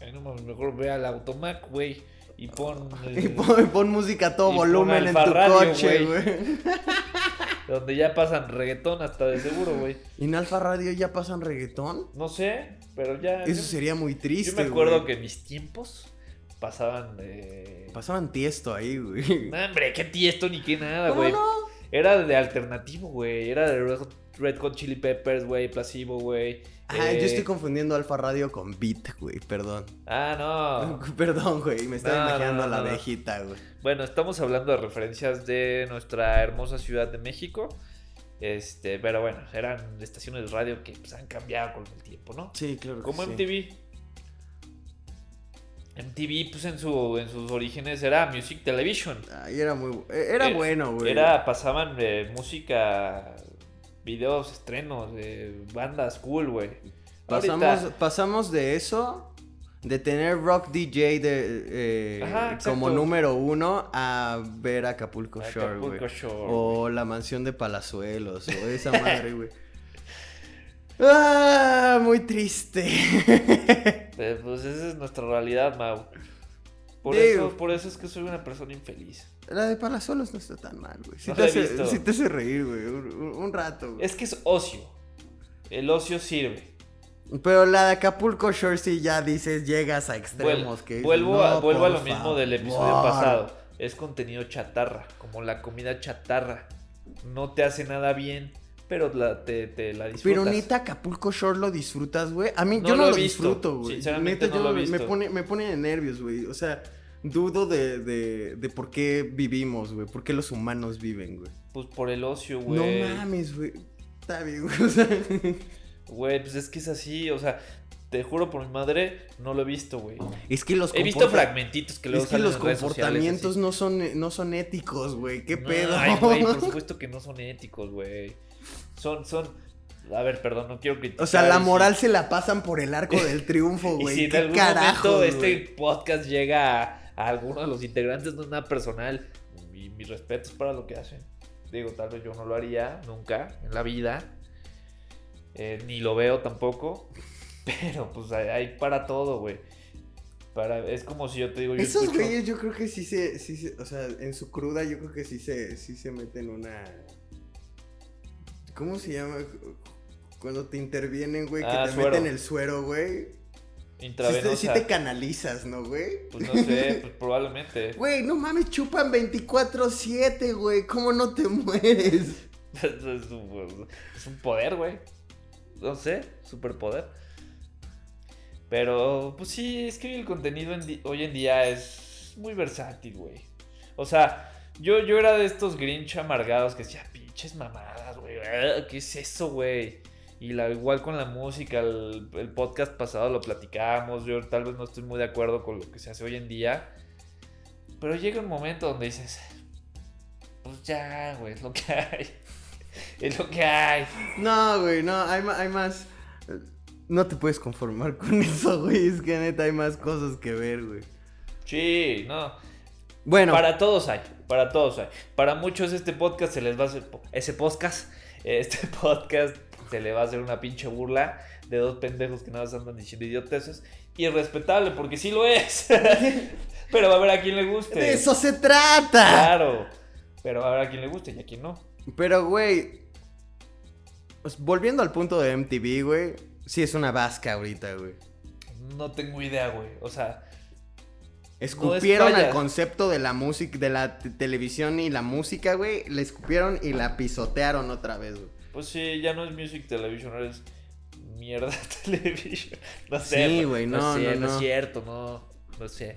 Ay, no mames, mejor ve al Automac, güey. Y pon. Y pon, pon música a todo volumen en tu coche, güey. Donde ya pasan reggaetón hasta de seguro, güey. ¿Y en Alfa Radio ya pasan reggaetón? No sé, pero ya. Eso yo- sería muy triste, Yo me acuerdo güey. que mis tiempos pasaban de. Pasaban tiesto ahí, güey. No, hombre, qué tiesto ni qué nada, ¿Cómo güey. no? Era de alternativo, güey. Era de Red Hot Chili Peppers, güey. Placebo, güey. Ah, Eh, yo estoy confundiendo Alfa Radio con Beat, güey, perdón. Ah, no. Perdón, güey, me estaba No, imaginando no, a la abejita, güey. Bueno, estamos hablando de referencias de nuestra hermosa ciudad de México. Este, pero bueno, eran estaciones de radio que pues, han cambiado con el tiempo, ¿no? Sí, claro Como sí. MTV. MTV, pues en, su, en sus orígenes era Music Television. Ay, era muy... bu- Era Eh, bueno, güey. Era, pasaban eh, música, videos, estrenos, de bandas cool, güey. Pasamos, Ahorita- pasamos de eso de tener Rock DJ de, eh, Ajá, como número uno a ver Acapulco Shore, güey. Acapulco Shore, O la mansión de Palazuelos, o esa madre, güey. Ah, muy triste. Eh, Pues esa es nuestra realidad, Mau. Por eso, por eso es que soy una persona infeliz. La de Palazuelos no está tan mal, güey. Sí, No te hace, visto. sí te hace reír, güey. Un, rato, güey. Es que es ocio. El ocio sirve. Pero la de Acapulco Shore sí ya dices, llegas a extremos. Vuel- que vuelvo a, "No, vuelvo a lo mismo del episodio favor". pasado. Es contenido chatarra, como la comida chatarra. No te hace nada bien, pero la- te, te la disfrutas. Pero neta, Acapulco Shore lo disfrutas, güey. A mí No yo no lo disfruto, güey. Sinceramente, Neta, no yo lo he me pone, me pone de nervios, güey. O sea, dudo de, de, de por qué vivimos, güey. Por qué los humanos viven, güey. Pues por el ocio, güey. No mames, güey. Está bien, güey. O sea, Güey, pues es que es así, o sea, te juro por mi madre, no lo he visto, güey. es que los He visto fragmentitos que luego Es que salen los en redes sociales, comportamientos no son, no son éticos, güey. ¿Qué No, pedo? Ay, güey, por supuesto que no son éticos, güey. Son, son. A ver, perdón, no quiero criticar. O sea, la moral se la pasan por el arco del triunfo, Y güey. si en ¿Qué algún carajo, momento este podcast llega a, a alguno de los integrantes, no es nada personal. Y mis respetos para lo que hacen. Digo, tal vez yo no lo haría nunca en la vida. Eh, ni lo veo tampoco. Pero pues hay, hay para todo, güey. Para, es como si yo te digo, yo Esos escucho- güeyes yo creo que sí se, sí se, o sea, en su cruda yo creo que sí se, sí se meten una... ¿Cómo se llama? Cuando te intervienen, güey, que Ah, te suero. meten el suero, güey. Intravenosa. sí te canalizas, ¿no, güey? Pues no sé, pues probablemente. Güey, no mames, chupan 24-7, güey. ¿Cómo no te mueres? es, un, es un poder, güey. No sé, superpoder. Pero, pues sí, es que el contenido en hoy en día es muy versátil, güey. O sea, yo, yo era de estos Grinch amargados que decía, pinches mamadas, güey. ah, ¿Qué es eso, güey? Y la, igual con la música, el, el podcast pasado lo platicábamos. Yo tal vez no estoy muy de acuerdo con lo que se hace hoy en día. Pero llega un momento donde dices, pues ya, güey, es lo que hay. Es lo que hay. No, güey, no, hay, hay más... No te puedes conformar con eso, güey. Es que neta hay más cosas que ver, güey. Sí, no. Bueno, Para todos hay, para todos. Para muchos este podcast se les va a hacer... Ese podcast, este podcast se le va a hacer una pinche burla de dos pendejos que nada más andan diciendo idioteces. Irrespetable, porque sí lo es. Pero va a haber a quien le guste. de eso se trata. Claro. Pero va a haber a quien le guste y a quien no. Pero, güey. pues, volviendo al punto de MTV, güey. Sí es una vasca ahorita, güey. No tengo idea, güey. O sea, Escupieron es al concepto de la música, de la te- televisión y la música, güey. Le escupieron y la pisotearon otra vez, güey. pues sí, ya no es Music Television, ahora es mierda television. No sé. Sí, güey, no, sé, no, es no. cierto, no. No sé.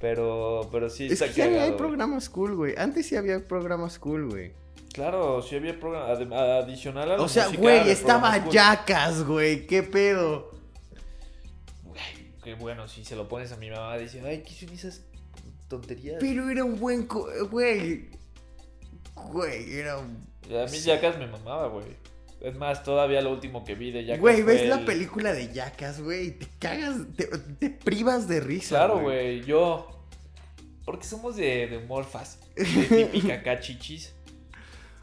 Pero, pero sí Es está que ya ni cagado, hay güey. programas cool, güey. Antes sí había programas cool, güey. Claro, sí había programa adi- adicional a la O sea, güey, estaba programas cool. Jackas, güey. ¿Qué pedo? Qué bueno, si se lo pones a mi mamá, dice, ay, ¿qué son esas tonterías? Pero era un buen... co- Güey. Güey, era un... A mí Jackass me mamaba, güey. Es más, todavía lo último que vi de Jackass Güey, fue ves la el- película de Jackas, güey, te cagas, te, te privas de risa. Claro, güey, yo... Porque somos de, de humor fácil. De típica acá chichis.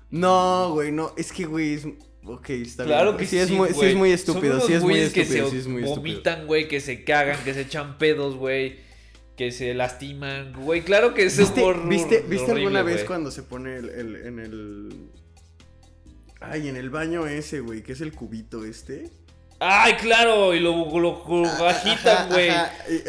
No, güey, no, es que, güey, es... Ok, está Claro bien. que sí. sí, es muy, sí es muy estúpido, sí es muy estúpido, sí es muy estúpido. vomitan, güey, que se cagan, que se echan pedos, güey, que se lastiman, güey. Claro que es ¿Viste, ¿viste, horrible, ¿viste alguna vez cuando se pone el, el- en el... Ay, en el baño ese, güey, que es el cubito este? Ay, claro, y lo, lo, lo agitan, Ajá, güey.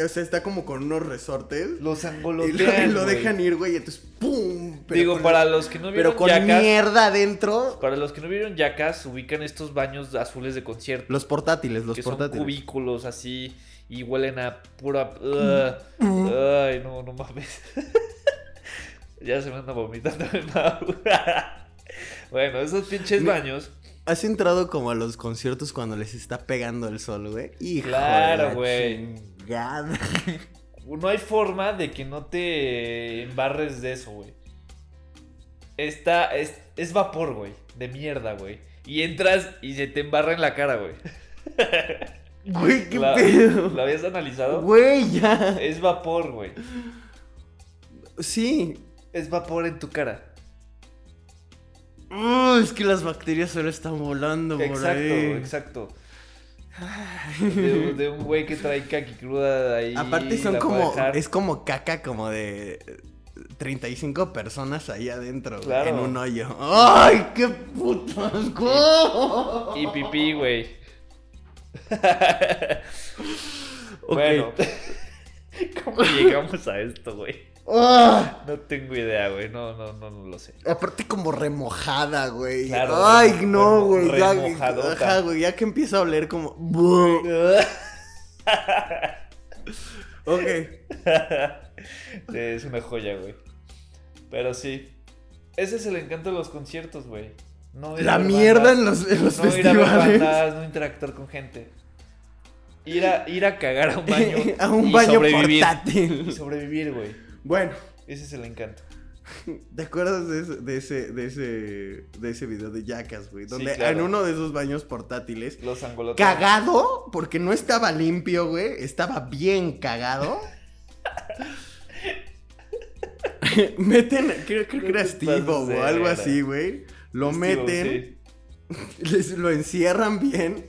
O sea, está como con unos resortes. Los Y lo, angolotean, y lo dejan ir, güey, y entonces ¡pum! Pero Digo, con- para los que no vieron Pero con Jackass, mierda adentro. para los que no vieron Jackass, ubican estos baños azules de concierto. Los portátiles, los que son portátiles. cubículos así y huelen a pura. Ugh. ay, no, no mames. ya se me anda vomitando bueno, esos pinches baños. ¿Has entrado como a los conciertos cuando les está pegando el sol, güey? Hijo Claro, güey. No hay forma de que no te embarres de eso, güey. Está. Es, es vapor, güey. De mierda, güey. Y entras y se te embarra en la cara, güey. Güey, qué ¿La- pedo. ¿Lo habías analizado? Güey, ya. Es vapor, güey. Sí. Es vapor en tu cara. Uh, es que las bacterias solo están volando por Exacto, ahí. exacto. De, de un güey que trae kaki cruda ahí. Aparte son como, es como caca como de 35 personas ahí adentro, Claro. en un hoyo. ¡Ay, qué puto asco! Y pipí, güey. Bueno. ¿Cómo llegamos a esto, güey? Ah, No tengo idea, güey. No, no, no, no lo sé. aparte como remojada, güey. Claro, Ay, remo- no, güey. Ya, remojadota. ajá, güey, ya que empieza a oler como... Ok. Sí, es una joya, güey. Pero sí. Ese es el encanto de los conciertos, güey. No ir La a mierda en los, en los No ir a ver festivales. bandas, no interactuar con gente. Ir a, ir a cagar a un baño. a un y baño sobrevivir. Y portátil. sobrevivir, güey. Bueno, Ese es el encanto. ¿te acuerdas de ese, de ese, de ese, de ese video de Jackass, güey? Sí, Donde claro. en uno de esos baños portátiles, Los angolotes. cagado, porque no estaba limpio, güey, estaba bien cagado. Meten, creo, creo que era Steve o algo así, güey. Lo meten, sí. les, lo encierran bien.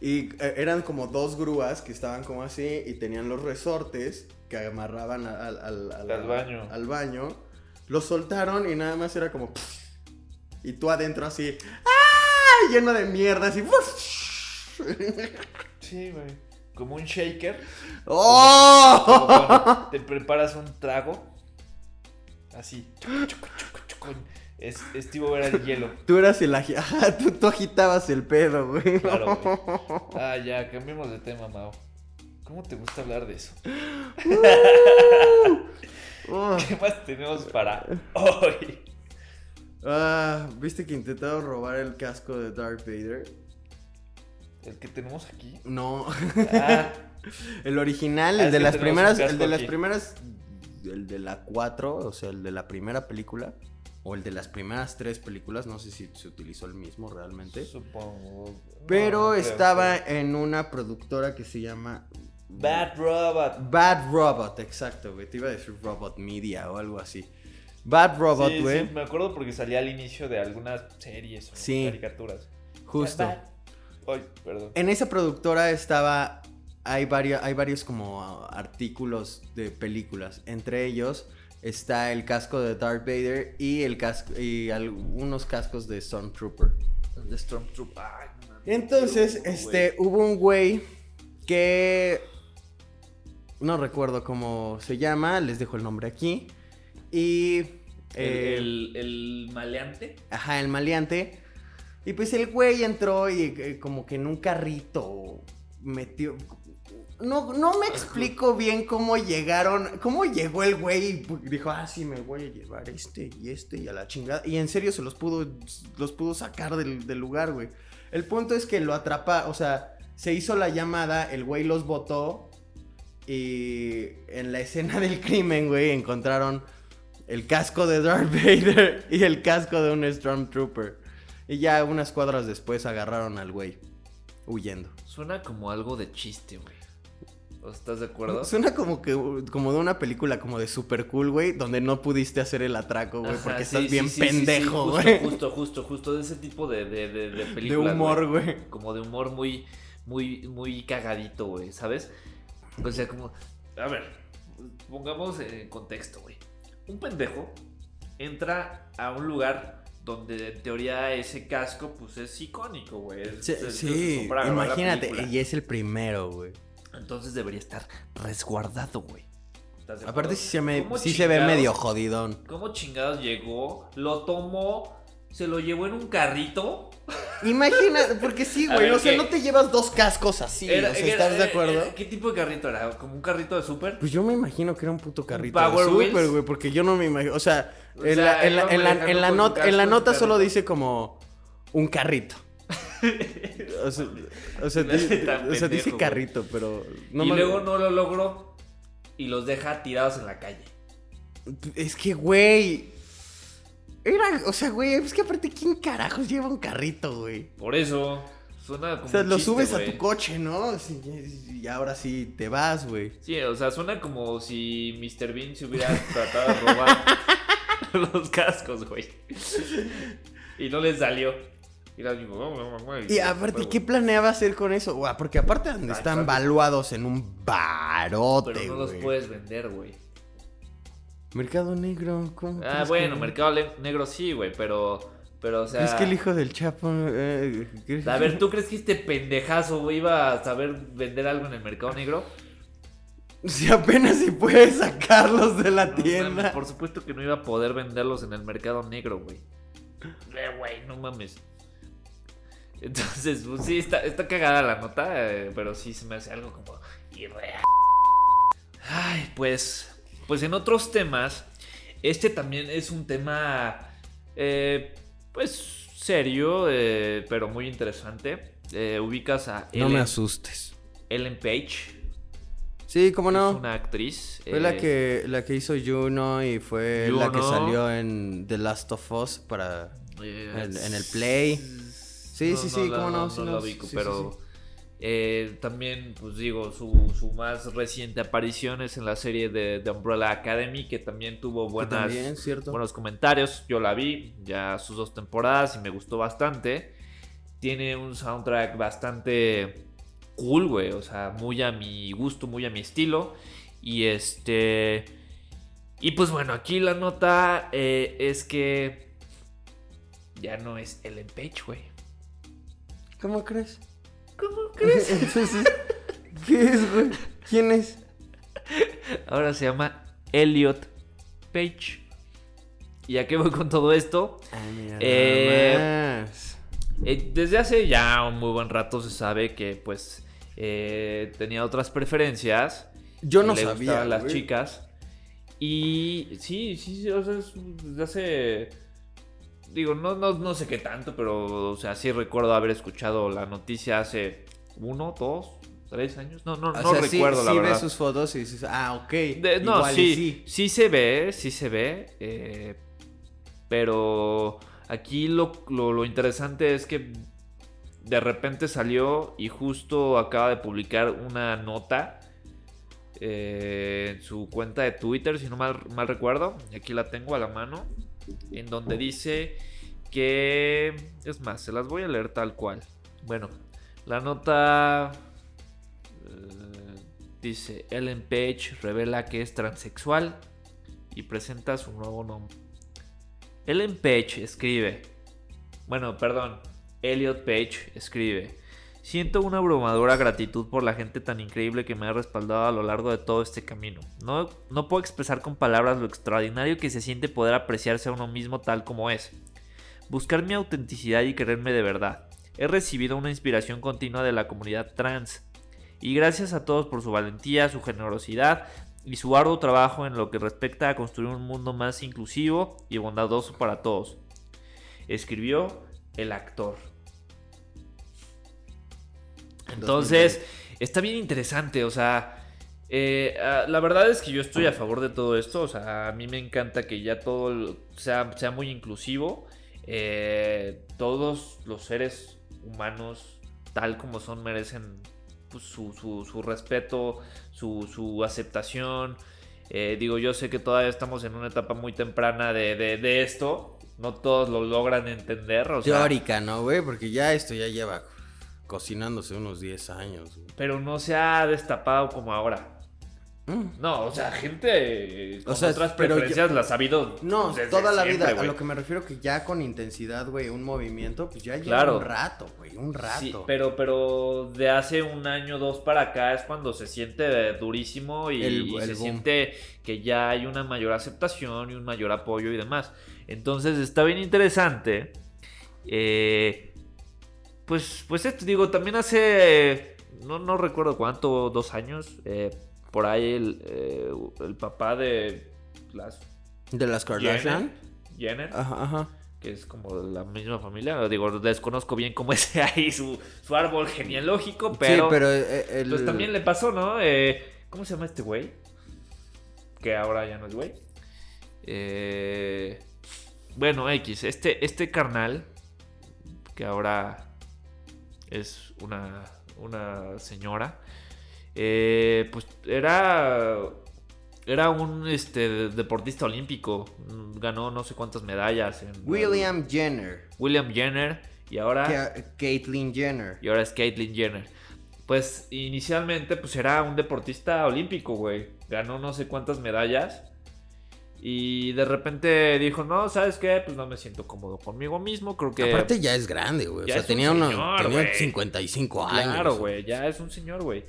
Y eh, eran como dos grúas que estaban como así y tenían los resortes que amarraban al, al, al- Al baño. al baño. Los soltaron y nada más era como... Y tú adentro así... ¡Ah! Lleno de mierda, así... Sí, güey. Como un shaker. Como ¡Oh! te preparas un trago. Así. Chucu, chucu, chucu. Es, Steve era el hielo. Tú eras el... agi- Ajá, tú, tú agitabas el pedo, güey. Claro, güey. Ah, ya, cambiemos de tema, Mao. ¿Cómo te gusta hablar de eso? Oh. ¿Qué más tenemos para hoy? Ah, ¿viste que intentaron robar el casco de Darth Vader? ¿El que tenemos aquí? No. Ah, El original, Ah, el es de las primeras, el de las primeras, el de la 4, o sea, el de la primera película, o el de las primeras tres películas, no sé si se utilizó el mismo realmente, supongo. Pero no creo, estaba en una productora que se llama Bad Robot. Bad Robot, exacto, güey, te iba a decir Robot Media o algo así. Bad Robot, Sí, güey, sí, me acuerdo porque salía al inicio de algunas series o Sí. caricaturas. justo. Bad- Ay, perdón. En esa productora estaba. Hay varios, hay varios como artículos de películas. Entre ellos está el casco de Darth Vader y el casco y algunos cascos de Stormtrooper. De Stormtrooper. Ay, no mames. Entonces, este, hubo un güey que no recuerdo cómo se llama, les dejo el nombre aquí. Y güey. eh, El, el, el maleante. Ajá, el maleante. Y pues el güey entró y eh, como que en un carrito metió... No, no me explico bien cómo llegaron, cómo llegó el güey y dijo, ah, sí, me voy a llevar este y este y a la chingada. Y en serio se los pudo, los pudo sacar del, del lugar, güey. El punto es que lo atrapa, o sea, se hizo la llamada, el güey los votó y en la escena del crimen, güey, encontraron el casco de Darth Vader y el casco de un Stormtrooper. Y ya unas cuadras después agarraron al güey, huyendo. Suena como algo de chiste, güey. ¿O ¿Estás de acuerdo? Suena como que como de una película como de super cool, güey, donde no pudiste hacer el atraco, güey, porque sí, estás sí, bien sí, pendejo, justo, güey. Justo, justo, justo, de ese tipo de, de, de, de De películas. humor, güey. Como de humor muy, muy, muy cagadito, güey, ¿sabes? O sea, como. A ver, pongamos en contexto, güey. Un pendejo entra a un lugar donde en teoría ese casco, pues es icónico, güey. Es- Sí, es- imagínate, y es el primero, güey. Entonces debería estar resguardado, güey. ¿Estás de Aparte sí se, me, ¿Cómo sí se ve medio jodidón. ¿Cómo chingados llegó? Lo tomó, se lo llevó en un carrito. Imagina, porque sí, güey, o sea, ¿qué? no te llevas dos cascos así, Era- o sea, era- ¿estás de acuerdo? ¿Qué tipo de carrito era? ¿Como un carrito de súper? Pues yo me imagino que era un puto carrito Power de súper, güey, porque yo no me imagino, o sea, O en, sea, la, en, iba la, en, la, manejando en la con su nota, en la casco, nota su solo dice como un carrito. O sea, o o dice carrito, pero no y me- luego no lo logró y los deja tirados en la calle. Es que, güey, era, o sea, güey, es que aparte, ¿quién carajos lleva un carrito, güey? Por eso. Suena como O sea, un lo chiste, subes a tu coche, ¿no? Y ahora sí te vas, güey. Sí, o sea, suena como si Mr. Bean se hubiera tratado de robar los cascos, güey. Y no le salió. Y Y aparte, ¿qué planeaba hacer con eso? Porque aparte Ah, están valuados en un barote, Pero no los güey. puedes vender, güey. Mercado Negro, ¿cómo? Ah, bueno, que- Mercado Negro sí, güey, pero. Pero, o sea. Es que el hijo del Chapo. eh, ¿qué- A ver, ¿tú crees que este pendejazo, güey, iba a saber vender algo en el mercado negro? Si apenas si puedes sacarlos de la No tienda. mames, por supuesto que no iba a poder venderlos en el mercado negro, güey. Eh, güey, no mames. Entonces, pues sí, está, está cagada la nota, eh, pero sí se me hace algo como irreal. Ay, pues. Pues en otros temas, este también es un tema. eh, pues serio, eh, pero muy interesante. Eh, ubicas a No me Ellen, asustes. Ellen Page. Sí, cómo Es no. una actriz. Fue la eh, que la que hizo Juno y fue la que salió en The Last of Us para Eh, En- en el Play. Sí, sí, sí, cómo no, No, sí, no, ubico, sí, pero. Eh, también, pues digo, su, su más reciente aparición es en la serie de, de Umbrella Academy, que también tuvo buenas, también, cierto. buenos comentarios. Yo la vi ya sus dos temporadas y me gustó bastante. Tiene un soundtrack bastante cool, güey. O sea, muy a mi gusto, muy a mi estilo. Y este. Y pues bueno, aquí la nota eh, es que ya no es Ellen Page, güey. ¿Cómo crees? ¿Cómo crees? Entonces, ¿qué es, güey? ¿Quién es? Ahora se llama Elliot Page. ¿Y a qué voy con todo esto? Ay, mira, Eh, nada más. Eh, desde hace ya un muy buen rato se sabe que pues eh, tenía otras preferencias. Yo no le sabía. gustaban las güey. chicas. Y sí, sí, sí, o sea, es desde hace... Digo, no, no, no sé qué tanto, pero o sea, sí recuerdo haber escuchado la noticia hace uno, dos, tres años. No, no, O no sea, sí- recuerdo la sí verdad. ves sus fotos y dices, ah, ok. De- no, igual y sí, sí, se ve, sí se ve. eh, pero aquí lo, lo- lo interesante es que de repente salió y justo acaba de publicar una nota eh, en su cuenta de Twitter, si no mal, mal recuerdo. Aquí la tengo a la mano. En donde dice que... Es más, se las voy a leer tal cual. Bueno, la nota... eh, dice, Ellen Page revela que es transexual y presenta su nuevo nombre. Ellen Page escribe, bueno, perdón, Elliot Page escribe, siento una abrumadora gratitud por la gente tan increíble que me ha respaldado a lo largo de todo este camino. No, no puedo expresar con palabras lo extraordinario que se siente poder apreciarse a uno mismo tal como es. Buscar mi autenticidad y quererme de verdad. He recibido una inspiración continua de la comunidad trans. Y gracias a todos por su valentía, su generosidad y su arduo trabajo en lo que respecta a construir un mundo más inclusivo y bondadoso para todos. Escribió el actor. Entonces, está bien interesante, o sea, eh, ah, la verdad es que yo estoy a favor de todo esto, o sea, a mí me encanta que ya todo sea, sea muy inclusivo, eh, todos los seres humanos, tal como son, merecen pues, su, su- su respeto, su, su aceptación. Eh, digo, yo sé que todavía estamos en una etapa muy temprana de, de- de esto, no todos lo logran entender, o sea, Teórica, ¿no, güey? Porque ya esto ya lleva cocinándose unos 10 años. güey. pero no se ha destapado como ahora. Mm. No, o sea, gente eh, con O sea, otras preferencias las ha habido. No, desde toda la siempre, vida. A lo que me refiero que ya con intensidad, güey, un movimiento, pues ya lleva Claro. un rato, güey, un rato. Sí, pero, pero de hace un año o dos para acá es cuando se siente durísimo y, El- y el se boom. siente que ya hay una mayor aceptación y un mayor apoyo y demás. Entonces está bien interesante. Eh, pues, pues esto, digo, también hace, no, no recuerdo cuánto, dos años, eh, por ahí el, eh, el papá de las De las Kardashian. Jenner, Ajá, ajá. que es como de la misma familia. Digo, desconozco bien cómo es ahí su, su árbol genealógico, pero, sí, pero eh, el... pues también le pasó, ¿no? Eh, ¿Cómo se llama este güey? Que ahora ya no es güey. Eh, bueno, X, este, este carnal, que ahora es una, una señora. Eh, pues era era un este, deportista olímpico. Ganó no sé cuántas medallas. En, William Jenner. William Jenner. Y ahora. Caitlyn Jenner. Y ahora es Caitlyn Jenner. Pues inicialmente pues era un deportista olímpico, güey. Ganó no sé cuántas medallas. Y de repente dijo, no, ¿sabes qué? Pues no me siento cómodo conmigo mismo. Creo que... Aparte ya es grande, güey. O sea, tenía, tenía 55 años. Claro, güey. Ya es un señor, güey.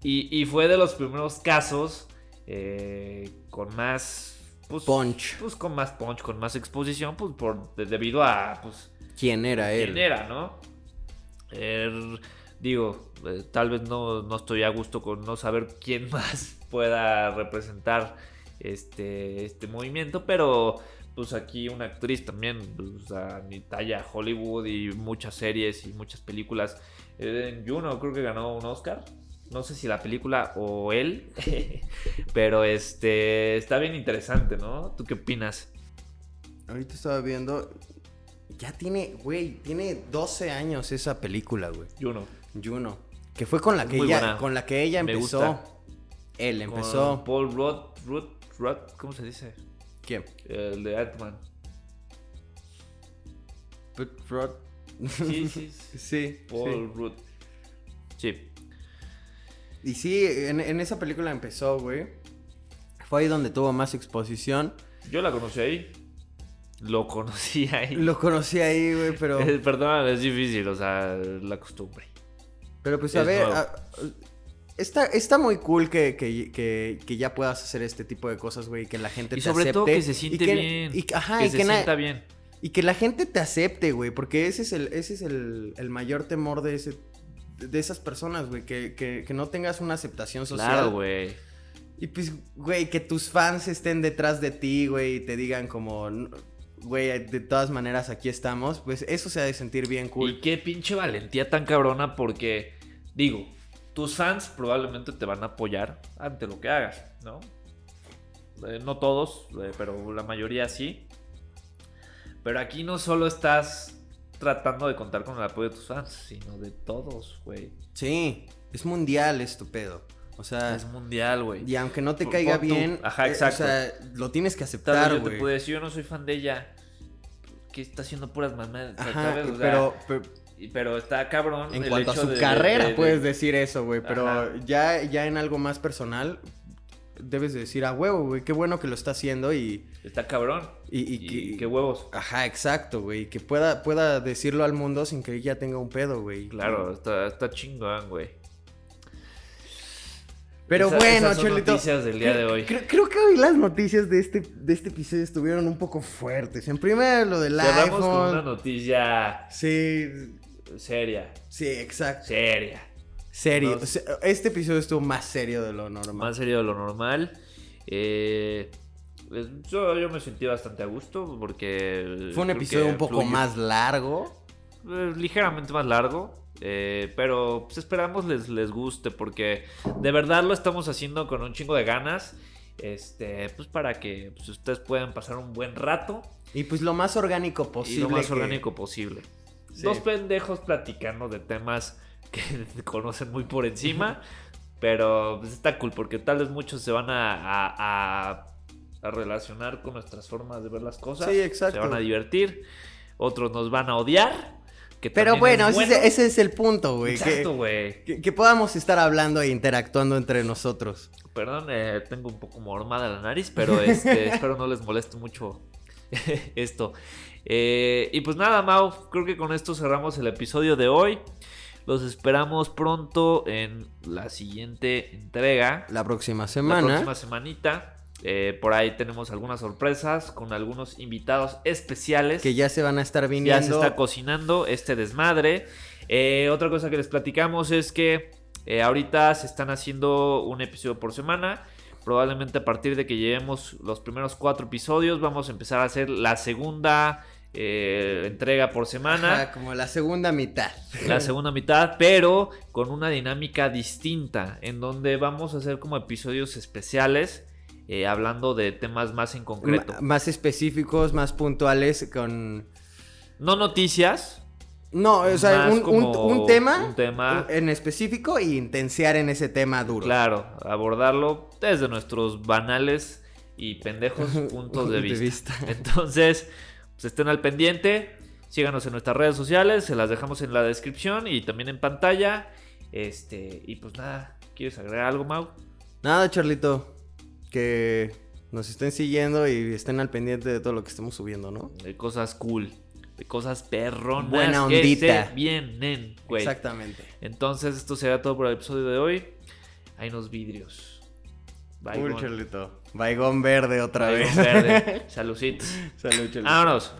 Y, y fue de los primeros casos eh, con más pues, punch. Pues con más punch, con más exposición, pues por debido a pues quién era él. Quién era, ¿no? digo, eh, tal vez no, no, estoy a gusto con no saber quién más pueda representar este, este movimiento, pero pues aquí una actriz también, pues, a mi talla Hollywood y muchas series y muchas películas. En Juno creo que ganó un Oscar no sé si la película o él, pero este está bien interesante, ¿no? ¿Tú qué opinas? Ahorita estaba viendo, ya tiene, güey, tiene 12 años esa película, güey. Juno. Juno. Que fue con la que ella, con la que ella empezó. Él empezó. Paul Rudd, Rudd, Rudd, ¿cómo se dice? ¿Quién? El de Ant-Man. Rudd. Sí, sí. sí. Paul Rudd. Sí. Y sí, en, esa película empezó, güey. Fue ahí donde tuvo más exposición. Yo la conocí ahí. Lo conocí ahí. Lo conocí ahí, güey, pero. Perdón, es difícil, o sea, la costumbre. Pero pues a ver. Está, está muy cool que, que, ya puedas hacer este tipo de cosas, güey, que la gente y sobre todo que se siente bien. Y, ajá, que se sienta bien. Y que la gente te acepte, güey, porque ese es el, ese es el, el mayor temor de ese de esas personas, güey, que, no tengas una aceptación social. Claro, güey. Y pues, güey, que tus fans estén detrás de ti, güey, y te digan como, güey, de todas maneras aquí estamos, pues eso se ha de sentir bien cool. Y qué pinche valentía tan cabrona porque, digo, tus fans probablemente te van a apoyar ante lo que hagas, ¿no? Eh, no todos, eh, pero la mayoría sí. Pero aquí no solo estás tratando de contar con el apoyo de tus fans, sino de todos, güey. Sí, es mundial esto pedo. O sea, es mundial, güey. Y aunque no te caiga bien, Ajá, exacto. o sea, lo tienes que aceptar, güey. Yo te puedo decir, yo no soy fan de ella. Que está haciendo puras mamadas, Ajá, pero, pero, está cabrón. En cuanto a su carrera, puedes decir eso, güey. Pero ya, ya en algo más personal, debes de decir, a huevo, güey, qué bueno que lo está haciendo y... Está cabrón. Y, qué huevos. Ajá, exacto, güey. Que pueda, pueda decirlo al mundo sin que ella tenga un pedo, güey. Claro, está, está chingón, güey. Pero bueno, esas noticias del día de hoy. Creo, que hoy las noticias de este, de este episodio estuvieron un poco fuertes. En primer, lo del Cerramos con una noticia. Sí. Seria. Sí, exacto. Seria. Serio. Este episodio estuvo más serio de lo normal. Más serio de lo normal. Eh, yo, me sentí bastante a gusto porque... Fue un episodio un poco más largo. Eh, ligeramente más largo. Eh, pero pues esperamos les, les guste porque de verdad lo estamos haciendo con un chingo de ganas. Este, pues para que pues, ustedes puedan pasar un buen rato. Y pues lo más orgánico posible. lo más orgánico posible. Dos pendejos platicando de temas que conocen muy por encima. pero pues, está cool porque tal vez muchos se van a, a, relacionar con nuestras formas de ver las cosas. Sí, exacto. Se van a divertir. Otros nos van a odiar. Que pero bueno, Ese, es el punto, güey. Exacto, güey. Que, podamos estar hablando e interactuando entre nosotros. Perdón, eh, tengo un poco mormada la nariz, pero este, espero no les moleste mucho esto. Eh, y pues nada, Mau, creo que con esto cerramos el episodio de hoy. Los esperamos pronto en la siguiente entrega. La próxima semana. La próxima semanita. Eh, por ahí tenemos algunas sorpresas con algunos invitados especiales. Que ya se van a estar viniendo. Ya se está cocinando este desmadre. Eh, otra cosa que les platicamos es que eh, ahorita se están haciendo un episodio por semana. Probablemente a partir de que lleguemos los primeros cuatro episodios vamos a empezar a hacer la segunda eh, entrega por semana. como la segunda mitad. La segunda mitad, pero con una dinámica distinta, en donde vamos a hacer como episodios especiales. Eh, hablando de temas más en concreto. más específicos, más puntuales, con... No noticias, No, o sea, un, un- como un tema, un tema. en específico y intensear en ese tema duro. Claro, abordarlo desde nuestros banales y pendejos puntos de De vista. vista. Entonces, pues estén al pendiente. Síganos en nuestras redes sociales, se las dejamos en la descripción y también en pantalla. Este, y pues nada, ¿quieres agregar algo, Mau? Nada, Charlito. Que nos estén siguiendo y estén al pendiente de todo lo que estemos subiendo, ¿no? De cosas cool, de cosas perronas Buena que ondita. se vienen, güey. Exactamente. Entonces, esto será todo por el episodio de hoy. Hay unos vidrios. Cool. Charlito. Baigón verde otra vez. verde. Saluditos. Salud, Charlito. Vámonos.